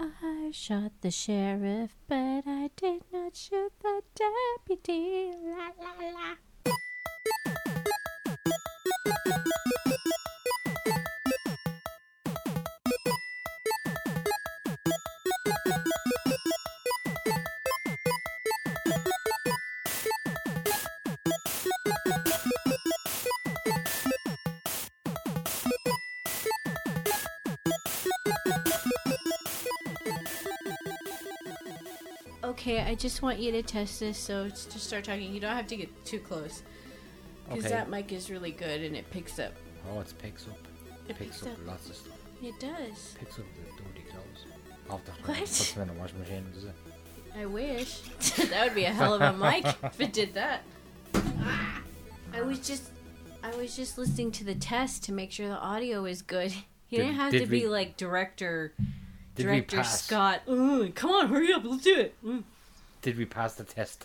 I shot the sheriff, but I did not shoot the deputy. La la la. I just want you to test this. So it's just start talking. You don't have to get too close, because Okay. that mic is really good and it picks up. Oh, it picks up. It picks, picks up, up. lots of stuff. It does. Picks up the dirty clothes. Off the What? Puts them in the washing machine, does it? I wish. that would be a hell of a mic if it did that. Ah! I was just I was just listening to the test to make sure the audio is good. You Did- didn't have did to be like director director? Scott. "Ugh, come on, hurry up, let's do it. Mm. Did we pass the test?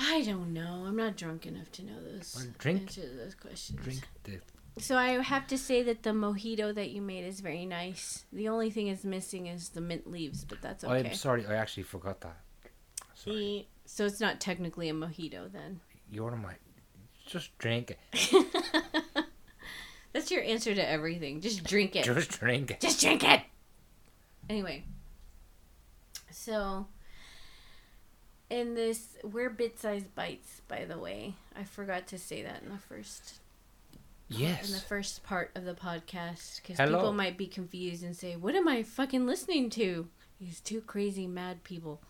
I don't know. I'm not drunk enough to know those. Well, drink- answer those questions. Drink the. So I have to say that the mojito that you made is very nice. The only thing is missing is the mint leaves, but that's oh, okay. I'm sorry, I actually forgot that. Sorry. So it's not technically a mojito then. You're my. Just drink it. That's your answer to everything. Just drink it. Just drink it. Just drink it. Anyway, so in this, we're bit-sized bites. By the way, I forgot to say that in the first yes in the first part of the podcast because people might be confused and say, "What am I fucking listening to?" These two crazy mad people.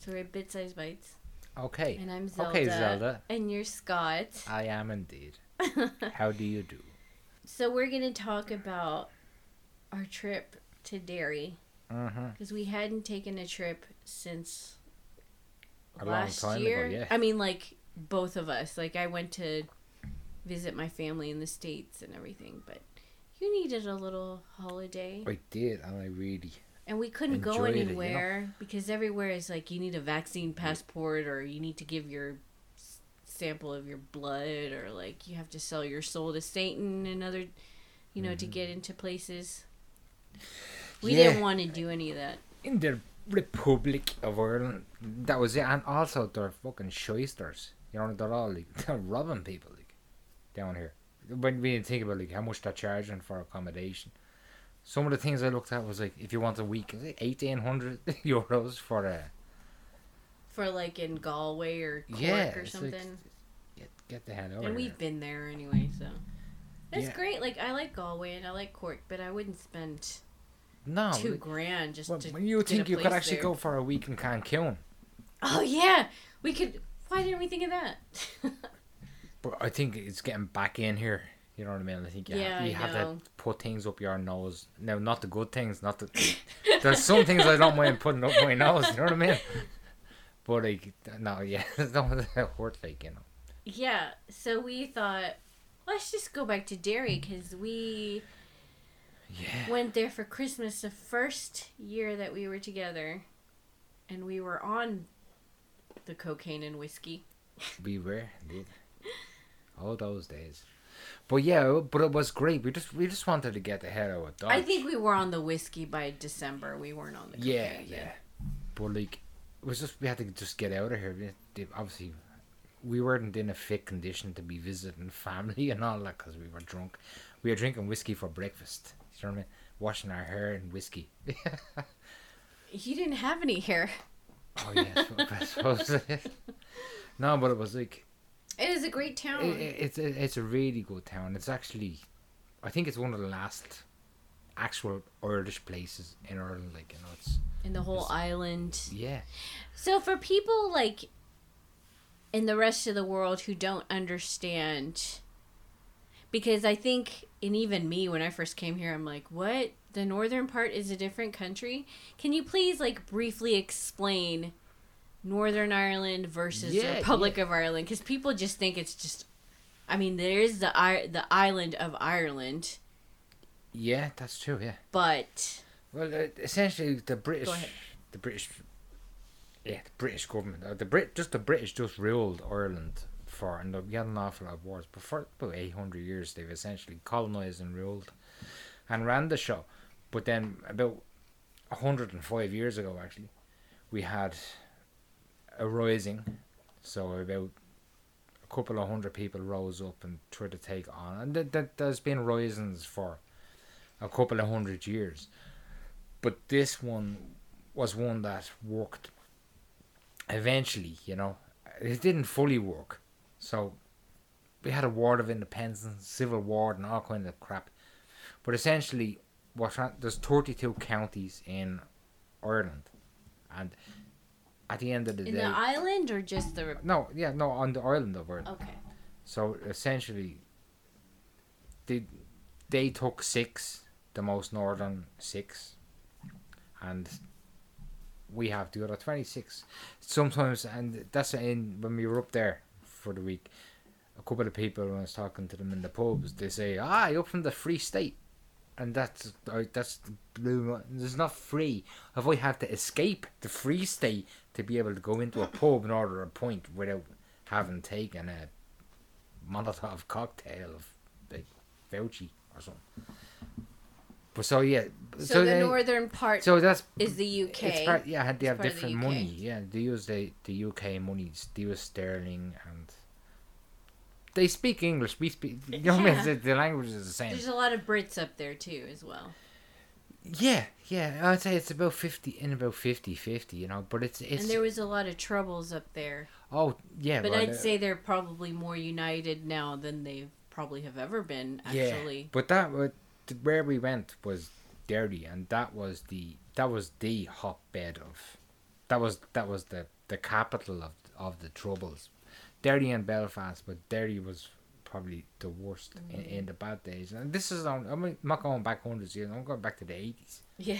So we're bit-sized bites, Okay. and I'm Zelda, Okay, Zelda. and you're Scott. I am indeed. How do you do? So we're gonna talk about our trip to Derry Mm-hmm. because we hadn't taken a trip since A long last time ago, year. yeah. I mean, like both of us. Like I went to visit my family in the states and everything, but you needed a little holiday, I did, and I really. and we couldn't go enjoyed it, you know? anywhere because everywhere is like you need a vaccine passport or you need to give your sample of your blood or like you have to sell your soul to Satan and other, you know, to get into places. We Mm-hmm. Yeah. didn't want to do any of that. In the Republic of Ireland, that was it, and also they're fucking shysters. You know, they're all like they're robbing people like down here. When we didn't think about like how much they're charging for accommodation, some of the things I looked at was like if you want a week, eighteen hundred euros for a For like in Galway or Cork Yeah, or it's like- something. get get the hell over and we've been there anyway, so that's Yeah. great. Like I like Galway and I like Cork, but I wouldn't spend no, two grand just when, to. you think you could actually there. go for a week in Cancun, Oh yeah, we could. Why didn't we think of that? but I think it's getting back in here. You know what I mean? I think you, Yeah, have, you have to put things up your nose. No, not the good things, not the. There's some things I don't mind putting up my nose. You know what I mean? But like, no, yeah, don't hurt like you know. yeah, so we thought let's just go back to Derry because we Yeah. went there for Christmas the first year that we were together, and we were on the cocaine and whiskey. We were indeed. All those days. But yeah, but it was great. We just we just wanted to get the hell out of Dodge. I think we were on the whiskey by December. We weren't on the cocaine. Yeah, yet. yeah. But like, it was just we had to just get out of here. Obviously, we weren't in a fit condition to be visiting family and all that because we were drunk. We were drinking whiskey for breakfast. You know what I mean? Washing our hair and whiskey. You didn't have any hair. oh yeah, I no, but it was like It is a great town. it, it- it's a, it's a really good town. It's actually, I think it's one of the last actual Irish places in Ireland. Like you know, it's in the whole island. yeah. So for people like in the rest of the world who don't understand because I think and even me when I first came here I'm like, "What? The northern part is a different country?" Can you please like briefly explain Northern Ireland versus Yeah, the Republic of Ireland cuz people just think it's just I mean, there is the I- the island of Ireland, Yeah, that's true. Yeah. but Well, uh, essentially, the British, the British, yeah, the British government, uh, the Brit, just the British just ruled Ireland for, and we had an awful lot of wars. But for about eight hundred years, they've essentially colonized and ruled, and ran the show. But then about 105 years ago, actually, we had a rising. So about a couple of hundred people rose up and tried to take on. And th- th- there's been risings for a couple of hundred years. But this one was one that worked eventually, you know. It didn't fully work. So we had a war of independence, civil war, and all kind of crap. But essentially, what there's 32 counties in Ireland, and at the end of the In day, the island or just the. no, yeah, no, on the island of Ireland. Okay. So essentially, they they took six, the most northern six, and we have the other twenty six. Sometimes, and that's in when we were up there for the week. A couple of people when I was talking to them in the pubs, they say, "Ah, you're from the Free State," and that's uh, that's blue. It's not free. If I had to escape the Free State to be able to go into a pub and order a pint without having taken a Molotov cocktail of like Fauci or something. So yeah, So, the they- northern part so that's is the UK. it's part, yeah, they have of the different money. Yeah, they use the the UK money. They use sterling and they speak English. We speak. You know what I mean? Yeah. The, the language is the same. There's a lot of Brits up there too, as well. Yeah, yeah. I'd say it's about fifty in about 50-50, You know, but it's it's and there was a lot of troubles up there. oh yeah. But well, I'd uh, say they're probably more united now than they probably have ever been. Yeah, Actually, but that th- where we went was Derry, and that was the that was the hotbed of that was that was the the capital of of the troubles. Derry and Belfast, but Derry was probably the worst in, mm. in the bad days. And this is on. I'm not going back hundreds years. I'm going back to the eighties. yeah.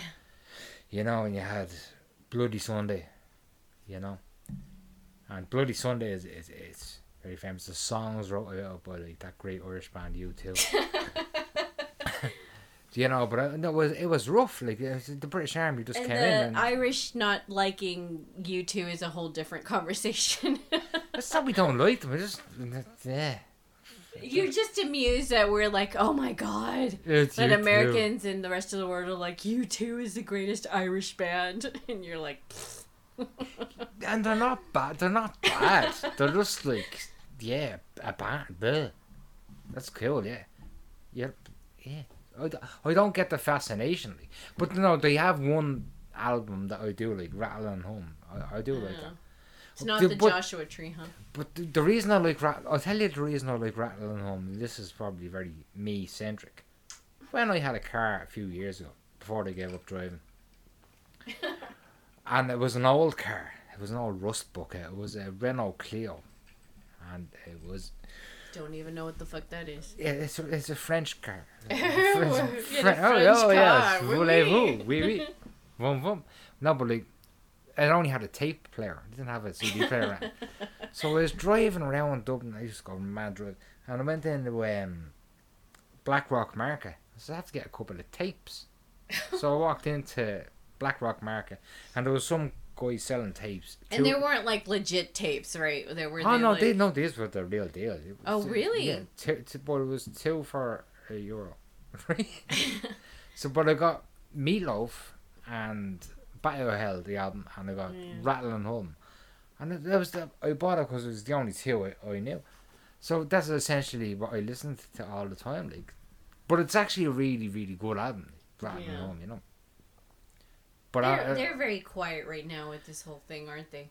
You know, and you had Bloody Sunday. You know, and Bloody Sunday is is, is very famous. The songs wrote about by like that great Irish band U2. you know, but uh, no, it was it was rough. Like was- the British Army just And came the in, and Irish not liking U2 is a whole different conversation. it's not we don't like them. We just yeah. You're just amused that we're like, oh my god. It's That U2. Americans and the rest of the world are like, U2 is the greatest Irish band. And you're like, and they're not bad. They're not bad. they're just like yeah, a band. Bleh. That's cool. Yeah, yep, yeah. I, don't get the fascination, like, but no, they have one album that I do like, Rattle and Hum. I, I do like that. Oh. it's not The- the but- Joshua Tree, huh? But the, the reason I like Rattle, I'll tell you the reason I like Rattle and Hum. This is probably very me centric. When I had a car a few years ago, before they gave up driving, and it was an old car. It was an old rust bucket. It was a Renault Clio, and it was Don't even know what the fuck that is. yeah, it's a, it's a French car. French, Fre- French oh, oh yes, voulez-vous, oui. oui, vroom, vroom. No, but like, it only had a tape player. It didn't have a CD player. So I was driving around Dublin. I used to go mad drive, and I went into um, Blackrock Market. I said I have to get a couple of tapes. so I walked into Blackrock Market, and there was some guy selling tapes. And there weren't like legit tapes, right? There were. Oh they, no, like... they no, these were the real deal. Was, Oh, really? Yeah, two, two, but it was two for a euro. so, but I got Meatloaf and Battle Hell, the album, and I got Yeah. Rattle and and that was the I bought it because it was the only two I, I knew. So that's essentially what I listened to all the time, like. But it's actually a really, really good album, like, Rattle Yeah. Hum, you know. But They're, I, they're very quiet right now with this whole thing, aren't they?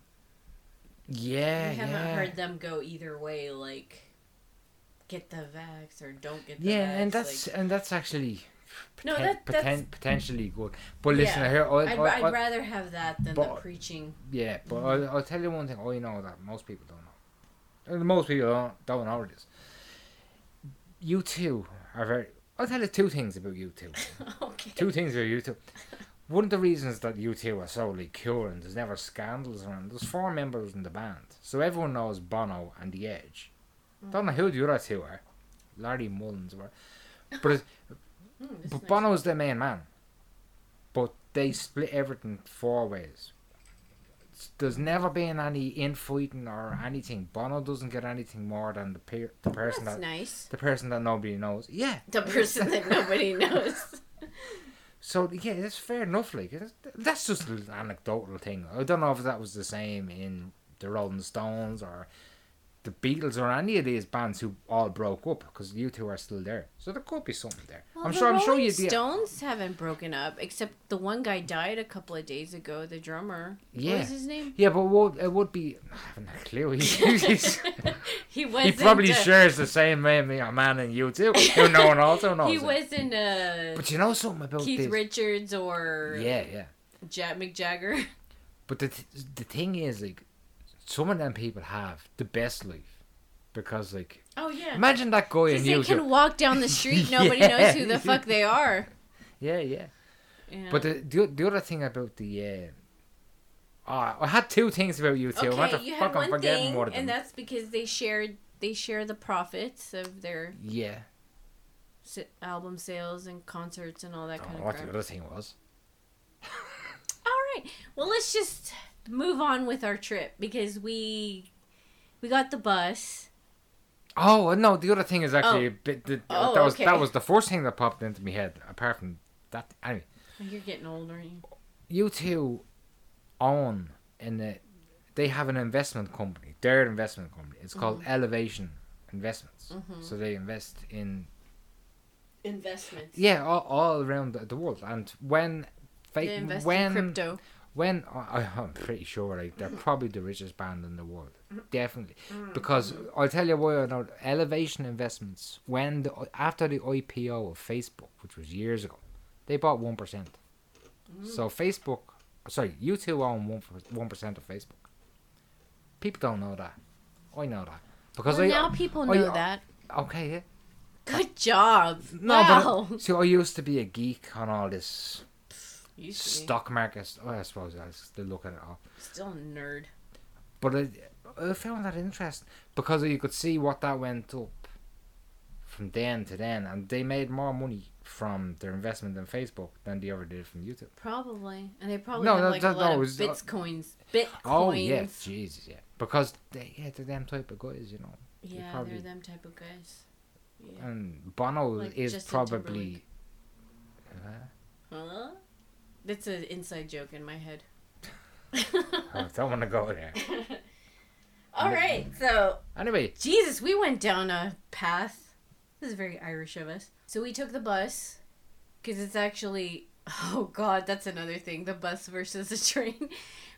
yeah, I haven't yeah. heard them go either way, like get the vax or don't get the Yeah, vax. and that's like... and that's actually No, poten- that- that's- poten- potentially good. But listen, Yeah. I, I'd, I, I'd rather have that than the preaching. yeah, but mm-hmm. I'll, I'll tell you one thing. I know that most people don't know. Most people don't don't know this. U2 are very. I'll tell you two things about U2. okay. two things about U2. One of the reasons that U2 are so like cool and there's never scandals around. There's four members in the band, so everyone knows Bono and The Edge. Don't know who the other two are. Larry Mullins were, but it's, Mm, But. Bono's the main man. But they split everything four ways. There's never been any infighting or anything. Bono doesn't get anything more than the the person That's that nice. the person that nobody knows. Yeah. The person that nobody knows. So yeah, it's fair enough. Like that's just an anecdotal thing. I don't know if that was the same in the Rolling Stones or the Beatles or any of these bands who all broke up because U2 are still there. So there could be something there. Well, I'm the sure. I'm sure Rolling you'd be. Stones haven't broken up, except the one guy died a couple of days ago. The drummer. Yeah. What was his name? Yeah, but what it would be. I haven't a clue. He, he's, he was. he probably shares the same name, a man, and you too. Who no one also knows. He wasn't uh, But you know something about Keith this? Richards or Yeah, yeah. Jack Mick Jagger. But the th- the thing is, like, some of them people have the best life because, like, Oh yeah. imagine that guy in they can walk down the street, nobody Yeah. knows who the fuck they are. Yeah, yeah. Yeah. But the, the the other thing about the uh, ah, I had two things about you want okay, to you had fucking one forget thing, one of them. and that's because they shared they share the profits of their yeah. album sales and concerts and all that I kind of what the other thing was. All right. Well, let's just move on with our trip because we we got the bus. Oh no, the other thing is actually Oh. a bit. The, Oh, that was okay. that was the first thing that popped into my head. Apart from that, anyway, You're getting older. you? U2 own in the. They have an investment company. Their investment company. It's called Mm-hmm. Elevation Investments. So they invest in Investments. yeah all, all around the, the world. And when They fa- invest when in crypto. When I, I'm pretty sure like they're probably the richest band in the world, definitely. Because I'll tell you why I know Elevation Investments when the after the IPO of Facebook, which was years ago, they bought one percent. Mm. So Facebook, sorry, U2 own one one percent of Facebook. People don't know that. I know that because Well, I now people I- know that. okay yeah. Good job. No, wow. but so I used to be a geek on all this Used stock markets. Oh, I suppose I still look at it all. Still a nerd. But I, I found that interesting because you could see what that went up from then to then, and they made more money from their investment in Facebook than they ever did from U2. Probably. And they probably No, have that- like that- a lot of was- uh, bitcoins. Bitcoins. Oh yeah, Jesus, yeah, because they yeah they're them type of guys, you know. Yeah, probably- they're them type of guys. Yeah. And Bono Like is Justin probably. Uh, Huh? That's an inside joke in my head. I oh, don't want to go there. All right, so Anyway, Jesus, we went down a path. This is very Irish of us. So we took the bus because it's actually oh god, that's another thing, the bus versus the train.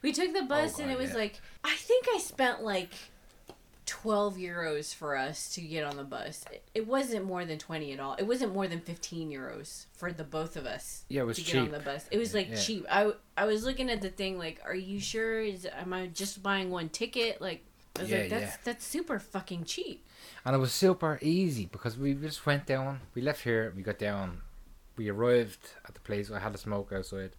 We took the oh bus and God, it was yeah. like I think I spent like 12 euros for us to get on the bus. It, it wasn't more than 20 at all. It wasn't more than 15 euros for the both of us yeah, it was to get on the bus. It was like Yeah. cheap. I I was looking at the thing like, are you sure? Is am I just buying one ticket? Like, I was Yeah, like, that's yeah. that's super fucking cheap. And it was super easy because we just went down. We left here. We got down. We arrived at the place. I had a smoke outside,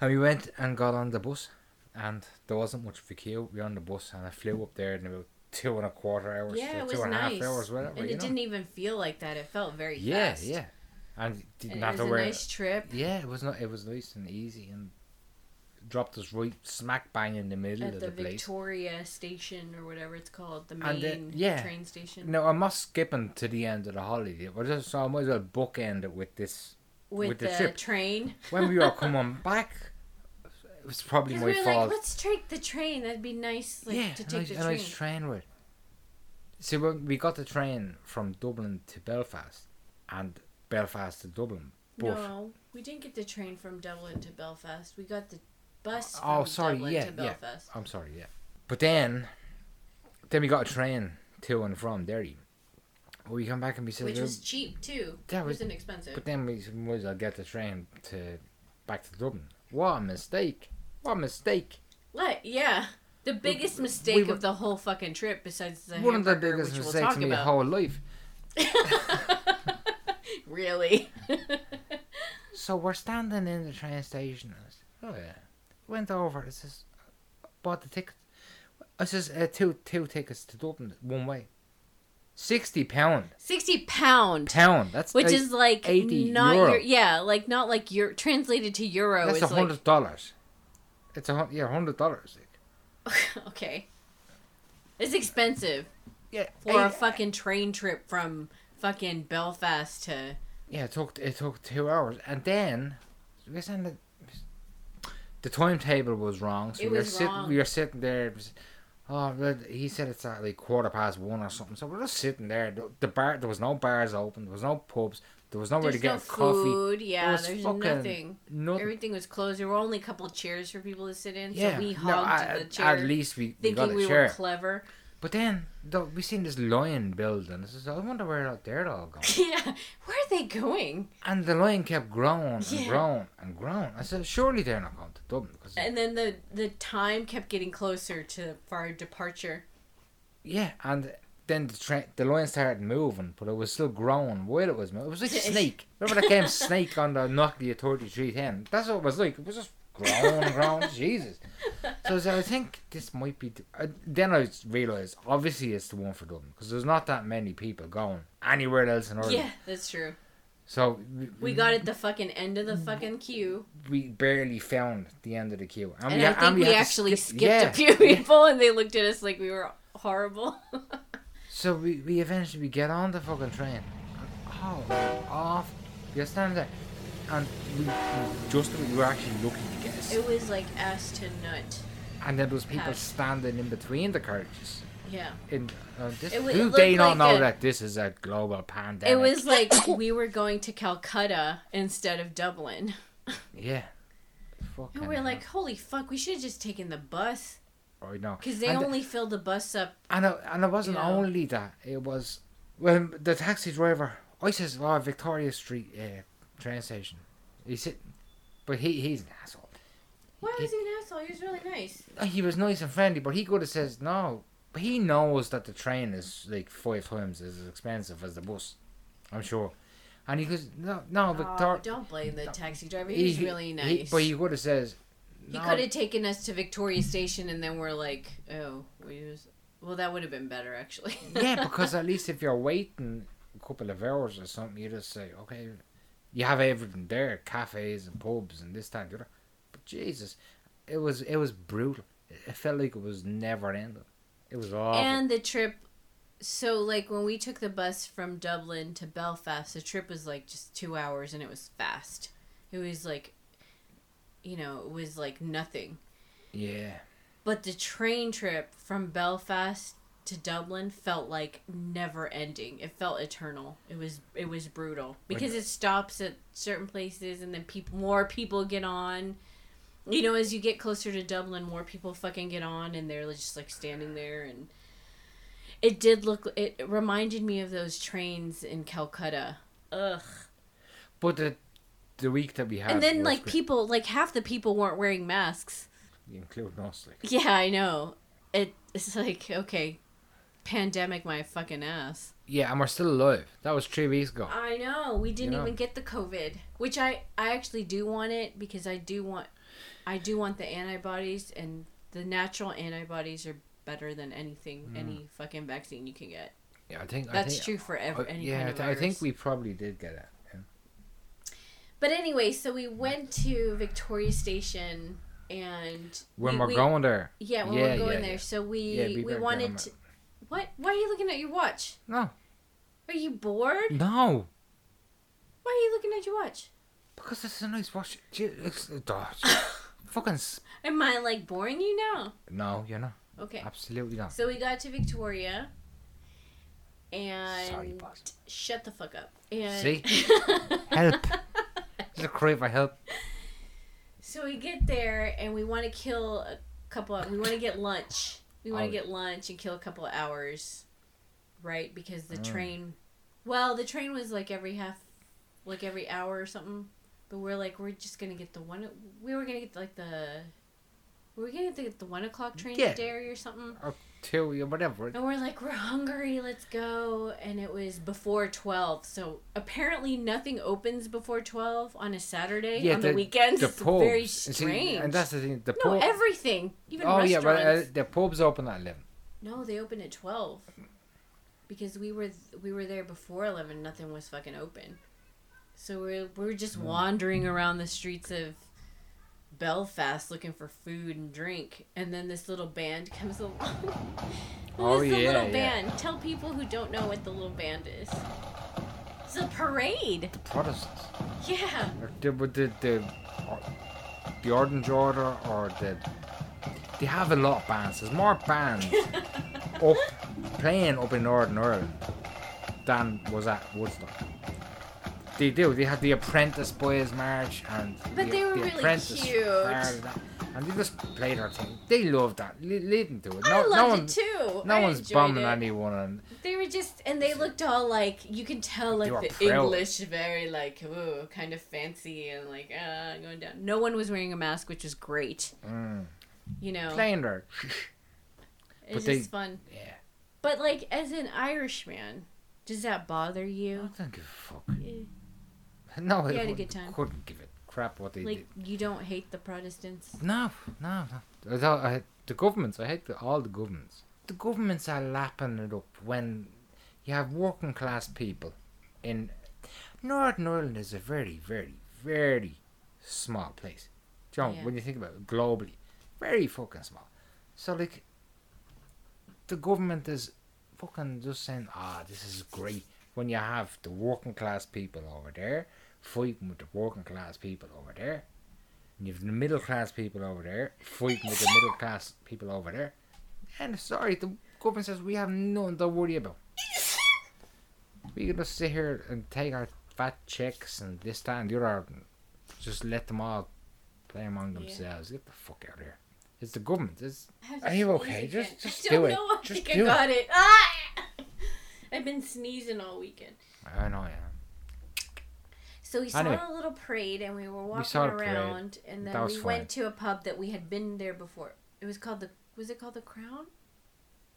and we went and got on the bus. And there wasn't much of a queue. We were on the bus, and I flew up there in about two and a quarter hours, Yeah, to it was two and a half nice. hours, whatever. and you it know? didn't even feel like that. It felt very yeah, fast. yeah. Yeah. And didn't And it have was to a wear. nice trip Yeah, it was not. It was nice and easy, and dropped us right smack bang in the middle at of the, place. the, place. Victoria station or whatever it's called, the main yeah. train station. No, I'm not skipping to the end of the holiday, but just, so I might as well bookend it with this with, with the the, trip. train. when we were coming back, it was probably my we fault. like, let's take the train. That'd be nice, like yeah, to take nice, the a train. nice train ride. See, when we got the train from Dublin to Belfast, and Belfast to Dublin. No, we didn't get the train from Dublin to Belfast. We got the bus oh, from Oh, sorry, Dublin yeah, yeah. Belfast. I'm sorry, yeah. But then, then we got a train to and from Derry. We come back and we said, Which was cheap too. That was- wasn't expensive. but then we might as well get the train to back to Dublin. What a mistake! What a mistake! What? Yeah. The biggest we mistake were- of the whole fucking trip, besides the One of the biggest which mistakes we'll my whole life. really? So we're standing in the train station. and I said, oh yeah. Went over. It says, bought the ticket. I says uh, two two tickets to Dublin one way. Sixty pound. Sixty pound, Pound. That's which like, is like 80 not euro. your yeah, like not like your translated to euro. that's like hundred dollars. It's a yeah hundred dollars. okay. It's expensive Yeah. for a fucking train trip from fucking Belfast to yeah. It took it took two hours, and then we saying the timetable was wrong. So It we were sitting. wrong. We were sitting there. Was, oh, he said it's at like quarter past one or something. So we're just sitting there. The, the bar, there was no bars open. There was no pubs. There was nowhere There's to no get coffee. food. Yeah, was there's nothing. Nothing. Everything was closed. There were only a couple of chairs for people to sit in. yeah, so we no, hogged at, the chair, at least we, we got a we chair. were clever. But then though, we seen this lion building. I says, I wonder where they're all going. yeah, where are they going? And the lion kept growing and Yeah. growing and growing. I said, surely they're not going to Dublin. And then the the time kept getting closer to our departure. yeah, and then the train, the lion started moving, but it was still growing while it was moving. It was like a Snake. Remember that game Snake on the Nokia 3310? That's what it was like. It was just growing and growing. Jesus. So, so I think this might be. Uh, then I realised, obviously, it's the one for Dublin because there's not that many people going anywhere else in Ireland. Yeah, that's true. So We got at the fucking end of the fucking queue, we barely found the end of the queue, and, we I think we, had to actually skip- skipped yeah. a few people, and they looked at us like we were horrible. So we, we eventually we get on the fucking train. Oh, off. You're standing there, and we, we just we were actually looking to get us. it was like ass to nut. And then there was people Packed. standing in between the carriages. Yeah. In uh, this, It wa- it do looked they not like know a- that this is a global pandemic? It was like we were going to Calcutta instead of Dublin. yeah. Fucking And we are hell. like, holy fuck, we should have just taken the bus. I know. Because they And- only filled the bus up. And it, and it wasn't You know. only that. It was when the taxi driver. I says, "Oh, Victoria Street uh, train station." He said, but he he's an asshole. Why was he an asshole? He was really nice. Uh, He was nice and friendly, but he could have says no. But he knows that the train is like five times as expensive as the bus. I'm sure. And he goes, no, no, Oh, Victoria. don't blame the taxi driver. He really nice. but he could have says. He could have taken us to Victoria Station, and then we're like, oh, we was. Well, that would have been better, actually. yeah, because at least if you're waiting a couple of hours or something, you just say, okay, you have everything there, cafes and pubs and this, the. But Jesus, it was it was brutal. It felt like it was never ending. It was awful. and the trip. So, like, when we took the bus from Dublin to Belfast, the trip was like just two hours, and it was fast. It was like, you know, it was like nothing. yeah, But the train trip from Belfast to Dublin felt like never ending. It felt eternal. It was it was brutal because it stops at certain places and then people more people get on. You know, as you get closer to Dublin, more people fucking get on and they're just like standing there and it did look it reminded me of those trains in Calcutta. Ugh. but the the week that we had, And then like great, people like half the people weren't wearing masks. including us, like Yeah, I know. It, it's like, okay, pandemic my fucking ass. yeah, and we're still alive. That was three weeks ago. I know. We didn't You know. even get the COVID, which I I actually do want it because I do want I do want the antibodies and the natural antibodies are better than anything any fucking vaccine you can get. Yeah, I think I That's think, true for every, uh, any yeah, kind I of th- I think we probably did get it. But anyway, so we went to Victoria Station and When we, we're we- going there, Yeah, when Yeah, we're going yeah, there. yeah. So we Yeah, we we better get wanted to. What? Why are you looking at your watch? no, Are you bored? no. Why are you looking at your watch? Because it's a nice watch. It's, oh, fucking. s- Am I like boring you now? No, you're not. Okay. Absolutely not. So we got to Victoria and Sorry, boss. shut the fuck up. And See? Help. Just a cry for help. so we get there and we want to kill a couple of, we want to get lunch. We want to Oh. get lunch and kill a couple of hours. Right? Because the Mm. train well, the train was like every half like every hour or something. But we're like we're just going to get the one we were going to get like the were we going to get the the one o'clock train Yeah. to Derry or something? Two, whatever. And we're like, we're hungry, let's go. And it was before 12. So apparently nothing opens before 12 on a Saturday. Yeah, on the, the- weekends. The it's pubs. very and see, strange. and that's the thing. The no, pub. everything. Even oh yeah, but uh, the pub's open at eleven. No, they open at 12. Because we were we were there before 11, nothing was fucking open. So we're, we're just wandering around the streets of Belfast looking for food and drink. And then this little band comes along. Who Oh, is the oh, yeah, little yeah. band? Tell people who don't know what the little band is. It's a parade. The Protestants. Yeah. The, the, the or the Orange Order or the. They have a lot of bands. There's more bands up playing up in Northern Ireland than was at Woodstock. They do. They had the Apprentice Boys March and But the, they were the really Apprentice cute. And they just played their thing. They loved that. Lead them to it. No, I loved no one, it too. no I one's bumming it. anyone. And They were just, and they looked all like you can tell, like the proud. English, very like ooh, kind of fancy and like uh, going down. No one was wearing a mask, which was great. mm, You know, playing their. it's they- fun. Yeah. But like, as an Irishman, does that bother you? I don't give a fuck. Eh, No, You I had a good time. Couldn't give it crap what they Like, you don't hate the Protestants? No, no, no. I thought I had, the governments. I hate the, all the governments. The governments are lapping it up when you have working class people in Northern Ireland is a very, very, very small place. John, Yeah. when you think about it globally, very fucking small. So like, the government is fucking just saying, ah, this is great. When you have the working class people over there fighting with the working class people over there, and you have the middle class people over there fighting with the middle class people over there, and sorry, the government says we have nothing to worry about. We can just sit here and take our fat checks and this, that, and the other, and just let them all play among Yeah. themselves. Get the fuck out of here. It's the government. It's I have to Are you okay? Just- just do it. I Just think do I it. it. Ah! I've been sneezing all weekend. I know, yeah. So we saw Anyway. a little parade and we were walking saw the parade. around and then we was went to a pub that we had been there before. It was called the was it called the Crown?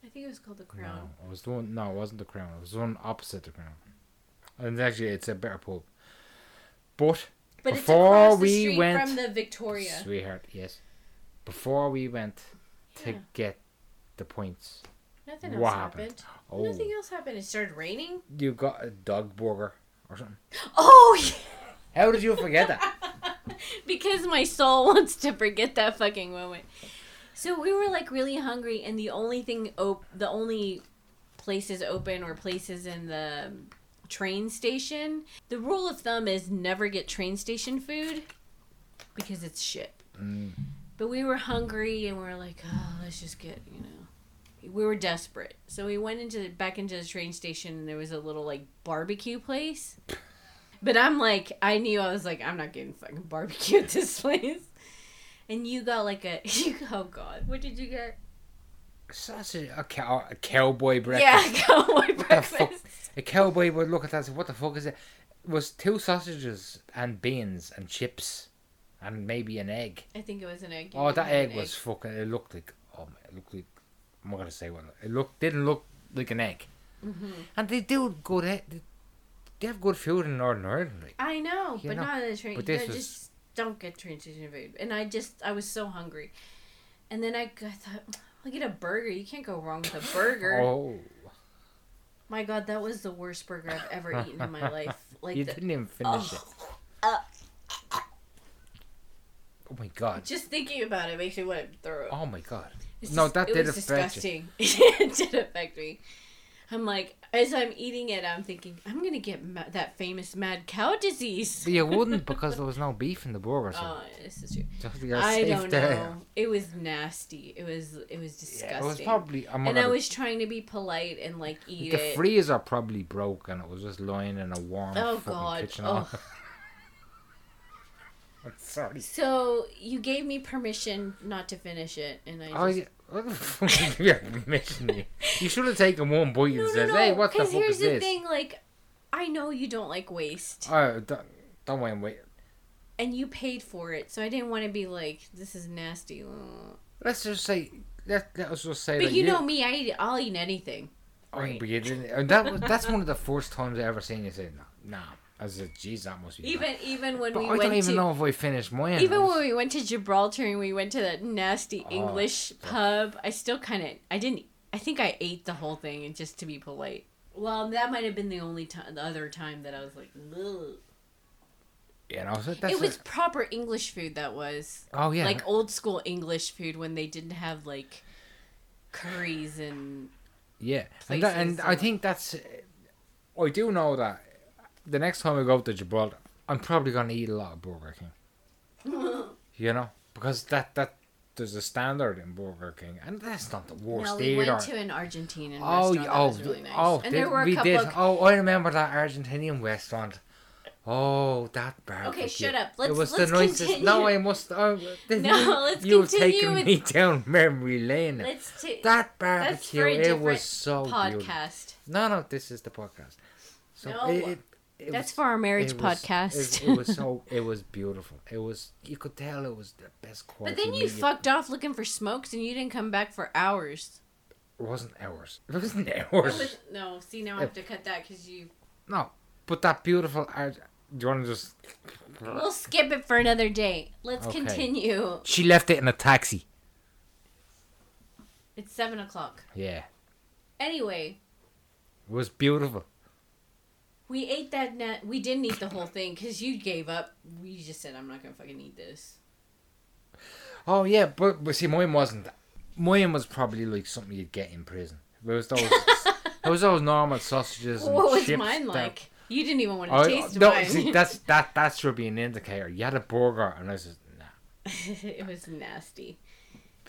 I think it was called the Crown. No, it was the one. No, it wasn't the Crown. It was the one opposite the Crown. And actually, it's a better pub. But But Before it's the we went- from the Victoria. sweetheart, yes. Before we went to Yeah. get the points, Nothing else what happened. happened? Oh, Nothing else happened. It started raining. you got a dog burger or something. Oh yeah. How did you forget that? because my soul wants to forget that fucking moment. So we were like really hungry, and the only thing op- the only places open or places in the train station. The rule of thumb is never get train station food because it's shit. Mm, But we were hungry, and we were like, oh, let's just get you know. We were desperate, so we went into the, back into the train station, and there was a little like barbecue place. But I'm like, I knew I was like, I'm not getting fucking barbecue at this place. And you got like a, you, oh god, what did you get? sausage, a, cow, a cowboy breakfast. Yeah, cowboy the breakfast. A cowboy would look at that and say, "What the fuck is it?" It was two sausages and beans and chips, and maybe an egg. I think it was an egg. You Oh, that have egg an was fucking. It looked like. Oh my! It looked like. I'm not gonna say one. It looked didn't look like an egg. Mhm. And they do good. They, they have good food in Northern Ireland. Like. I know, but know, not in the train. but this was- just don't get transition food. And I just, I was so hungry. And then I, I thought, I'll get a burger. You can't go wrong with a burger. Oh, My God, that was the worst burger I've ever eaten in my life. Like, you the, didn't even finish oh, it. uh, Oh my god. just thinking about it makes me want to throw up. Oh my god. It's no, just- that it did was affect you. disgusting. it did affect me. I'm like, as I'm eating it, I'm thinking, I'm gonna get ma- that famous mad cow disease. But you wouldn't because there was no beef in the burger. So Oh, this is true. just I don't there. know. It was nasty. It was it was disgusting. Yeah, it was probably. I'm and I was trying to be polite and like eat the it. freezer probably broke and it was just lying in a warm Oh, fucking God. kitchen. Oh. I'm sorry. so you gave me permission not to finish it, and I oh, just Oh, yeah. What the fuck did you have permission? You should have taken one bite and no, no, said, no. "Hey, what the Because fuck here's is the this?" thing, like, I know you don't like waste, Oh, don't, don't wait, wait. and you paid for it, so I didn't want to be like, this is nasty. Uh. Let's just say, let, let us just say But that you know me, I eat, I'll eat anything. Oh, right. but you didn't. And that was that's one of the first times I ever seen you say no, no. I said, "Geez, that must be." bad." Even even when But we I went don't even to know if I finished mine. even was- when we went to Gibraltar and we went to that nasty Oh, English yeah. pub, I still kind of I didn't I think I ate the whole thing and just to be polite. Well, that might have been the only time, the other time that I was like, Ugh. you know, so that's it was a- proper English food. That was oh yeah, like old school English food when they didn't have like curries and yeah, and that, and places I think that's. I do know that the next time I go to Gibraltar, I'm probably gonna eat a lot of Burger King. You know, because that that there's a standard in Burger King, and that's not the worst no, we either. went to an Argentinian oh, restaurant. that oh, was really nice. oh, and did- there were a we did. Of, Oh, I remember that Argentinian restaurant. Oh, that barbecue. Okay, shut up. Let's- it was let's the nicest. continue. No, I must. Oh, No, let's You've continue taken with- me down memory lane. Let's take that barbecue, it was so beautiful. No, no, this is the podcast. So No, it, it That's was- for our marriage it was- podcast. It, it was so. It was beautiful. It was. You could tell it was the best quality. but then you meat fucked off looking for smokes, and you didn't come back for hours. It wasn't ours. It wasn't It ours. was- no, see now I have to cut that because you. No, but that beautiful art. Do you want to just? We'll skip it for another day. Let's Okay. continue. She left it in a taxi. It's seven o'clock. Yeah, Anyway, it was beautiful. We ate that net. We didn't eat the whole thing because you gave up. We just said, "I'm not gonna fucking eat this." Oh yeah, but but see, mine wasn't. Mine was probably like something you'd get in prison. It was those. it was those normal sausages and What was chips mine that- like? You didn't even want to Oh, taste no, mine. see, that's that that should be an indicator. You had a burger, and I said, nah. it was nasty.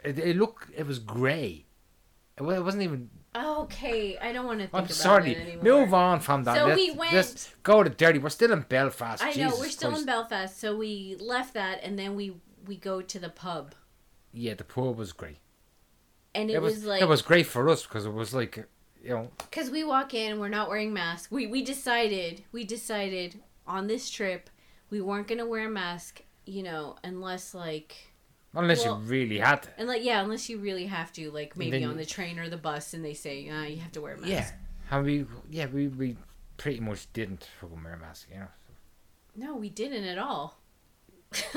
It, it looked, it was grey. It, it wasn't even. Okay, I don't want to think I'm about sorry. Move on from that. So let's, we went- let's go to Derry. We're still in Belfast. I know Jesus we're still Christ. in Belfast, so we left that, and then we we go to the pub, Yeah, the pub was great. and it, It, was, was, like it was great for us because it was like you know because we walk in, we're not wearing masks. We we decided we decided on this trip we weren't gonna wear a mask, you know, unless like unless Well- you really had to. and like yeah, unless you really have to, like maybe on the train or the bus, and they say uh, you have to wear a mask. Yeah, how we yeah we we pretty much didn't fucking wear a mask. You know. No, we didn't at all.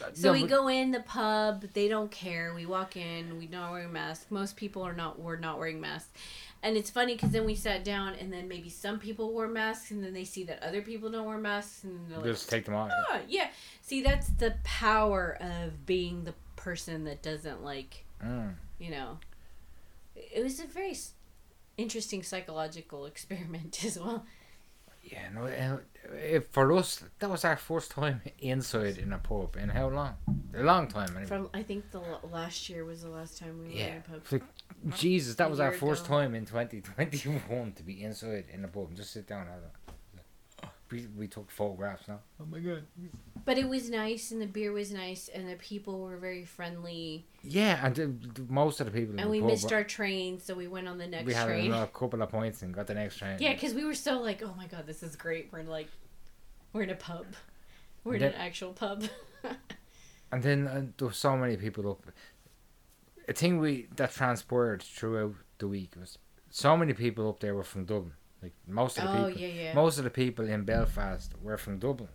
No, So we but- go in the pub. They don't care. We walk in. We not wearing masks. Most people are not. We're not wearing masks, and it's funny because then we sat down, and then maybe some people wore masks, and then they see that other people don't wear masks, and they're like, Just take them off. "Ah, yeah." See, that's the power of being the person that doesn't like, Mm. you know. It was a very interesting psychological experiment as well. Yeah, no. uh, uh, for us, that was our first time inside in a pub in how long? A long time. Anyway. From I think the last year was the last time we were in yeah. a pub. It's like, Jesus, that A was our first ago. time in 2021 to be inside in a pub and just sit down and have that. We, we took photographs now. Oh my god. But it was nice, and the beer was nice, and the people were very friendly. Yeah, and most of the people And we pub, missed our train, so we went on the next we had train. a couple of points and got the next train. Yeah, because we were so like, oh my god, this is great. We're in, like, we're in a pub. We're in Then- an actual pub. And then uh, there were so many people up. A thing we that transpired throughout the week was so many people up there were from Dublin. Like most of the oh people, yeah, yeah. most of the people in Belfast were from Dublin,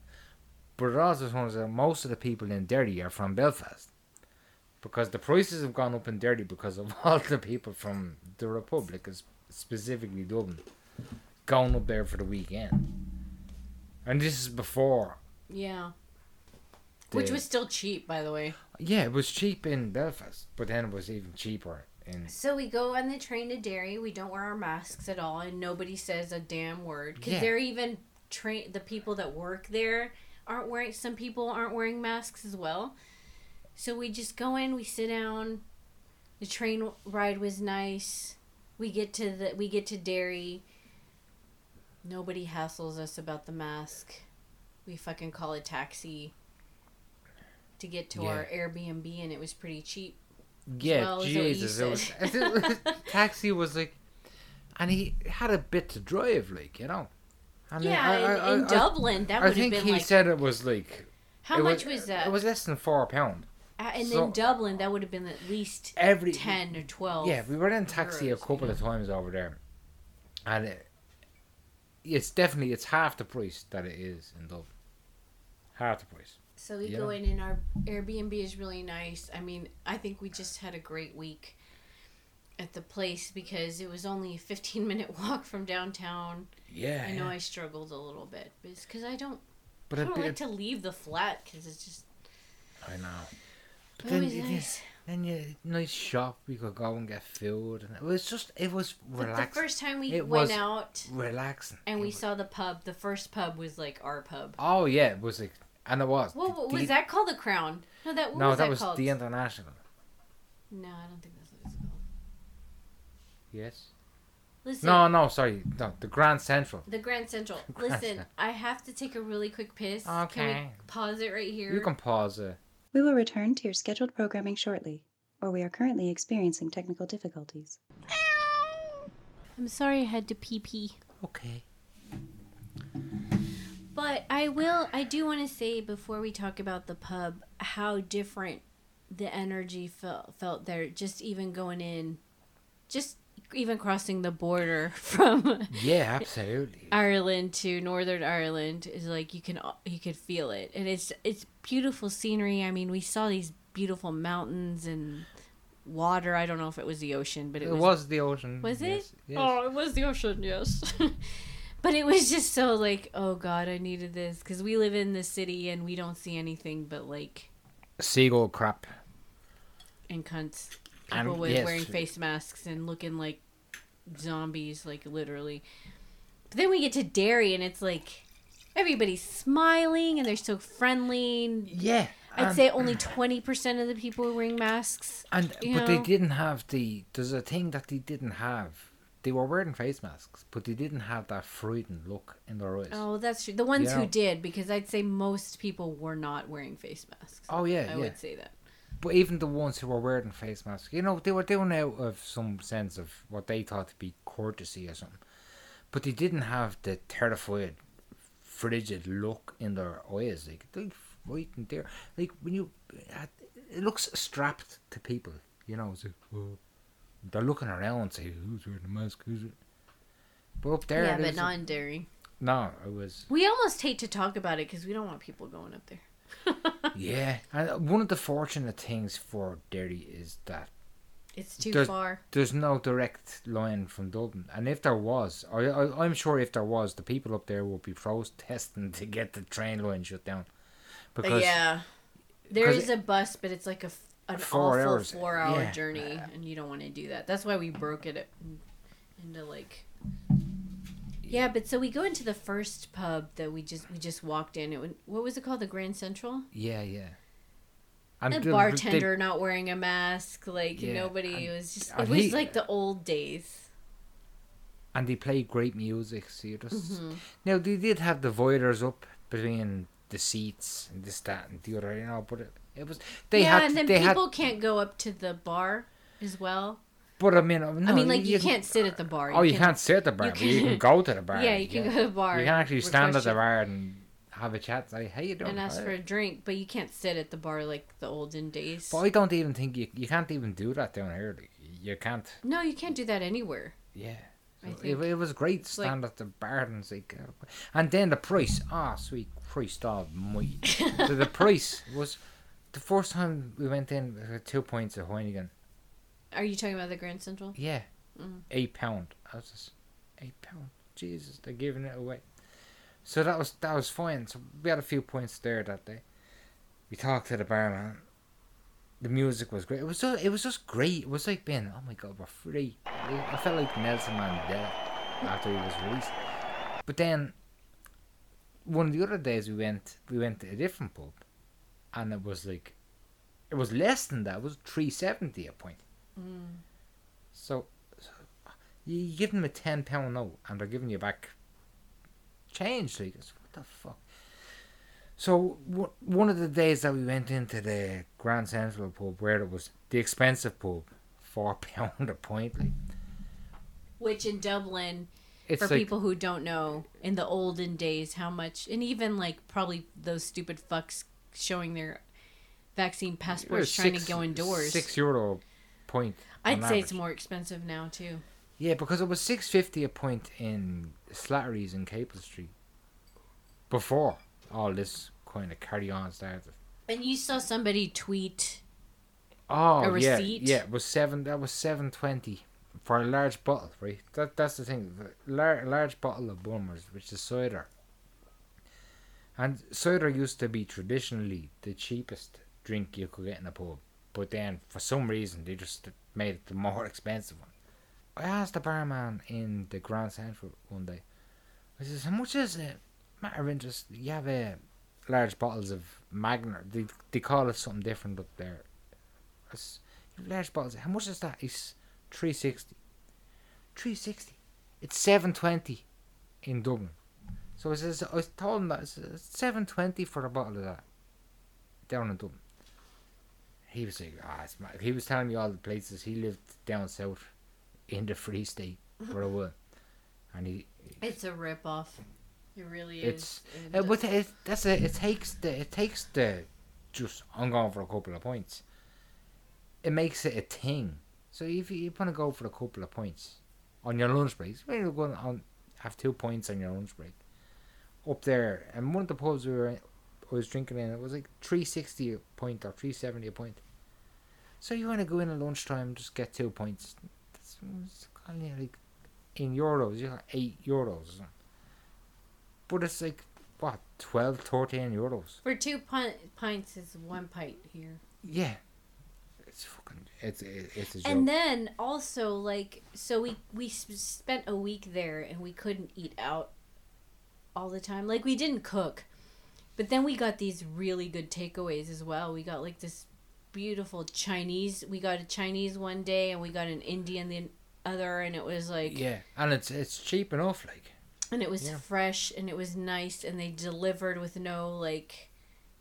but it also turns out most of the people in Derry are from Belfast, because the prices have gone up in Derry because of all the people from the Republic, specifically Dublin, going up there for the weekend. And this is before. yeah. Which was still cheap, by the way. Yeah, it was cheap in Belfast, but then it was even cheaper in. So we go on the train to Derry. We don't wear our masks at all, and nobody says a damn word because Yeah. they're even train. The people that work there aren't wearing. Some people aren't wearing masks as well. So we just go in. We sit down. The train ride was nice. We get to the. We get to Derry. Nobody hassles us about the mask. We fucking call a taxi to get to Yeah. our Airbnb, and it was pretty cheap. Yeah, well, is that what you Jesus, it was, it was- taxi was like, and he had a bit to drive, like you know. And Yeah, I, I, in, in I, Dublin, that I would have think been he like. said it was like. how much was, that? It was less than four pound. Uh, and so- in Dublin, that would have been at least Every ten or twelve. Yeah, we were in taxi a couple yeah. of times over there, and it, it's definitely it's half the price that it is in Dublin. Half the price. So we Yeah. go in, and our Airbnb is really nice. I mean, I think we just had a great week at the place because it was only a fifteen minute walk from downtown. Yeah, I know yeah. I struggled a little bit because I don't. but I don't it, like to leave the flat because it's just. I know. But It then, was you- nice. then you nice shop. We could go and get food, and it was just it was But the first time we It went was out relaxing. and It we was- saw the pub, the first pub was like our pub. Oh yeah, it was like and it was. What, what The- was that called? The Crown? No, that no, was that that was called? the international. No, I don't think it's called. Yes. Listen, No, no, sorry, no, the Grand Central. the Grand Central. Grand Listen, Central. I have to take a really quick piss. Can Okay. we pause it right here? You can pause it. We will return to your scheduled programming shortly, or we are currently experiencing technical difficulties. I'm sorry I had to pee pee. Okay. But I will. I do want to say before we talk about the pub, how different the energy felt felt there. Just even going in, just even crossing the border from Yeah, absolutely. Ireland to Northern Ireland is like you can you could feel it, and it's it's beautiful scenery. I mean, we saw these beautiful mountains and water. I don't know if it was the ocean, but it, It was. was the ocean. Was it? yes, yes. Oh, it was the ocean. Yes. but it was just so like, oh god, I needed this because we live in the city and we don't see anything but like Seagull crap. and cunts. People with yes. wearing face masks and looking like zombies, like literally. But then we get to Derry and it's like everybody's smiling and they're so friendly. and Yeah. I'd and- say only twenty percent of the people were wearing masks. And but they didn't have the. There's a thing that they didn't have. They were wearing face masks, but they didn't have that frightened look in their eyes. Oh, that's true. The ones Yeah. who did, because I'd say most people were not wearing face masks. Oh, yeah, I yeah. would say that. But even the ones who were wearing face masks, you know, they were doing it out of some sense of what they thought to be courtesy or something. But they didn't have the terrified, frigid look in their eyes. Like they frightened there. Like when you, uh, it looks strapped to people. You know, it's like oh, they're looking around and say, "Who's wearing a mask? Who's?" It? But up there, yeah, but not in Derry. No, it was. We almost hate to talk about it because we don't want people going up there. Yeah, and one of the fortunate things for Derry is that It's too There's- far. there's no direct line from Dublin, and if there was, I, I I'm sure if there was, the people up there would be protesting to get the train line shut down, because yeah, there is is a bus, but it's like a an Four awful hours, four-hour yeah. journey, and you don't want to do that. That's why we broke it into like. Yeah, but so we go into the first pub that we just we just walked in. It went, what was it called? The Grand Central. yeah, yeah, and the the- bartender not wearing a mask, like Yeah, nobody. and- was just. It was he- like the old days. And they play great music. So you just Mhm. now they did have the voiders up between the seats and this, that, and the other, you know, but it, it was they yeah, had and then they had, people can't go up to the bar as well. But I mean, no, I mean, like you, can't sit at the bar. Oh, you can't sit at the bar, you can- can go to the bar. Yeah, you can go to the bar. You can actually stand at the bar and have a chat. Say, "How you doing?" and ask for a drink, but you can't sit at the bar like the olden days. But I don't even think you you can't even do that down here. You can't. No, you can't do that anywhere. Yeah. It, it was great to like- stand at the bar and say, and then the price. Ah, sweet Christ almighty. so the price was the first time we went in. Two points of Heineken. Are you talking about the Grand Central? Yeah, Mm. eight pound. I was just eight pound. Jesus, they're giving it away. So that was that was fine. So we had a few points there that day. We talked to the barman. The music was great. It was so, it was just great. It was like being oh my god, we're free. I felt like Nelson Mandela after he was released. But then one of the other days we went we went to a different pub, and it was like it was less than that. It was three seventy a point. Mm. So, so you give them a ten pound note and they're giving you back change. Like, it's- what the fuck? So w- one of the days that we went into the Grand Central pub, where it was the expensive pub, four pound a pint. Like, Which in Dublin, it's for like people who don't know, in the olden days, how much, and even like probably those stupid fucks showing their vaccine passports trying six- to go indoors. Six euro point. I'd say it's more expensive now too. Yeah, because it was six fifty a pint in Slattery's in Capel Street. Before all this kind of carry on started. And you saw somebody tweet Oh A yeah, receipt? yeah. It was seven. That was seven twenty for a large bottle, right? That that's the thing. The lar- large bottle of Bulmers, which is cider. And cider used to be traditionally the cheapest drink you could get in a pub, but then for some reason they just made it the more expensive one. I asked the barman in the Grand Central one day. I says, "How much is it? Matter of interest, you have a large bottles of Magners. They they call it something different up there. It's, large bottles. How much is that? It's three sixty. Three sixty. It's seven twenty in Dublin. So I says I told him that it's seven twenty for a bottle of that down in Dublin. He was like, ah, it's mad." he was telling me all the places he lived down south in the Free State for a while, and he It's a rip off. It really It's- is. uh, but it, that's it. It takes the it takes the just I'm going for a couple of points. It makes it a thing. So if you, you want to go for a couple of points on your lunch breaks, maybe go on have two points on your lunch break. Up there, and one of the pubs we were in, I was drinking in, it was like three sixty a point or three seventy a point. So you want to go in at lunchtime, just get two points. That's it's only like in euros, you got eight euros. But it's like what 12, 13 euros. for two pint, pints is one pint here. Yeah, it's fucking it's it's a joke. And then also like so we we spent a week there and we couldn't eat out all the time. Like we didn't cook. But then we got these really good takeaways as well. We got like this beautiful Chinese. We got a Chinese one day and we got an Indian the other and it was like yeah, and it's it's cheap enough. Like and it was Yeah. fresh and it was nice and they delivered with no like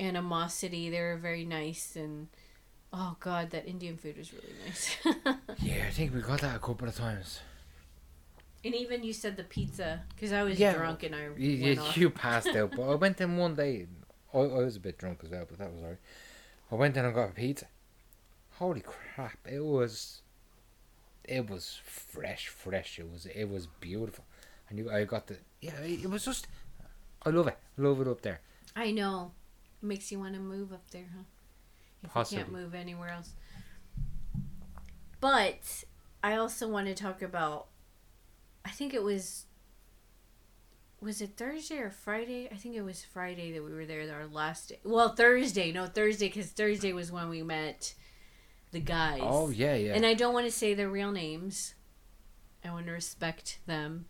animosity. They were very nice and oh god, that Indian food was really nice. yeah, I think we got that a couple of times. And even you said the pizza because I was Yeah, drunk and I You, went you, off. you passed out, but I went in one day. I, I was a bit drunk as well, but that was alright. I went in and got a pizza. Holy crap! It was, it was fresh, fresh. It was, it was beautiful, and you, I got the yeah. It was just, I love it, love it up there. I know, makes you want to move up there, huh? If you can't move anywhere else. But I also want to talk about. I think it was. Was it Thursday or Friday? I think it was Friday that we were there. Our last day. Well, Thursday. No, Thursday because Thursday was when we met the guys. Oh yeah, yeah. And I don't want to say their real names. I want to respect them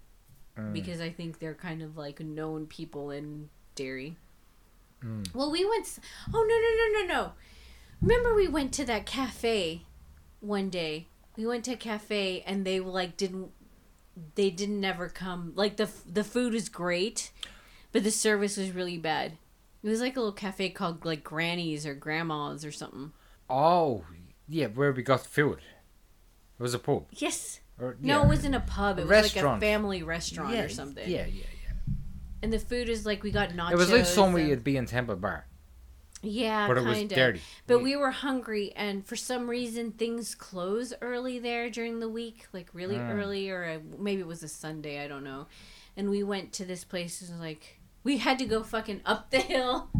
Mm. because I think they're kind of like known people in Derry. Mm. Well, we went. Oh no no no no no! Remember we went to that cafe one day. We went to a cafe and they like didn't. They didn't never come. Like the the food was great, but the service was really bad. It was like a little cafe called like Granny's or Grandma's or something. Oh yeah, where we got food. It was a pub. Yes. Or, No, it wasn't a pub. It was like a Restaurant. family restaurant yeah, or something. Yeah, yeah, yeah. And the food is like we got nachos. It was like somewhere and- you'd be in Temple Bar, Yeah, but it kind was of. dirty. But Yeah. we were hungry, and for some reason, things close early there during the week, like really Mm. early, or maybe it was a Sunday, I don't know. And we went to this place, and like we had to go fucking up the hill.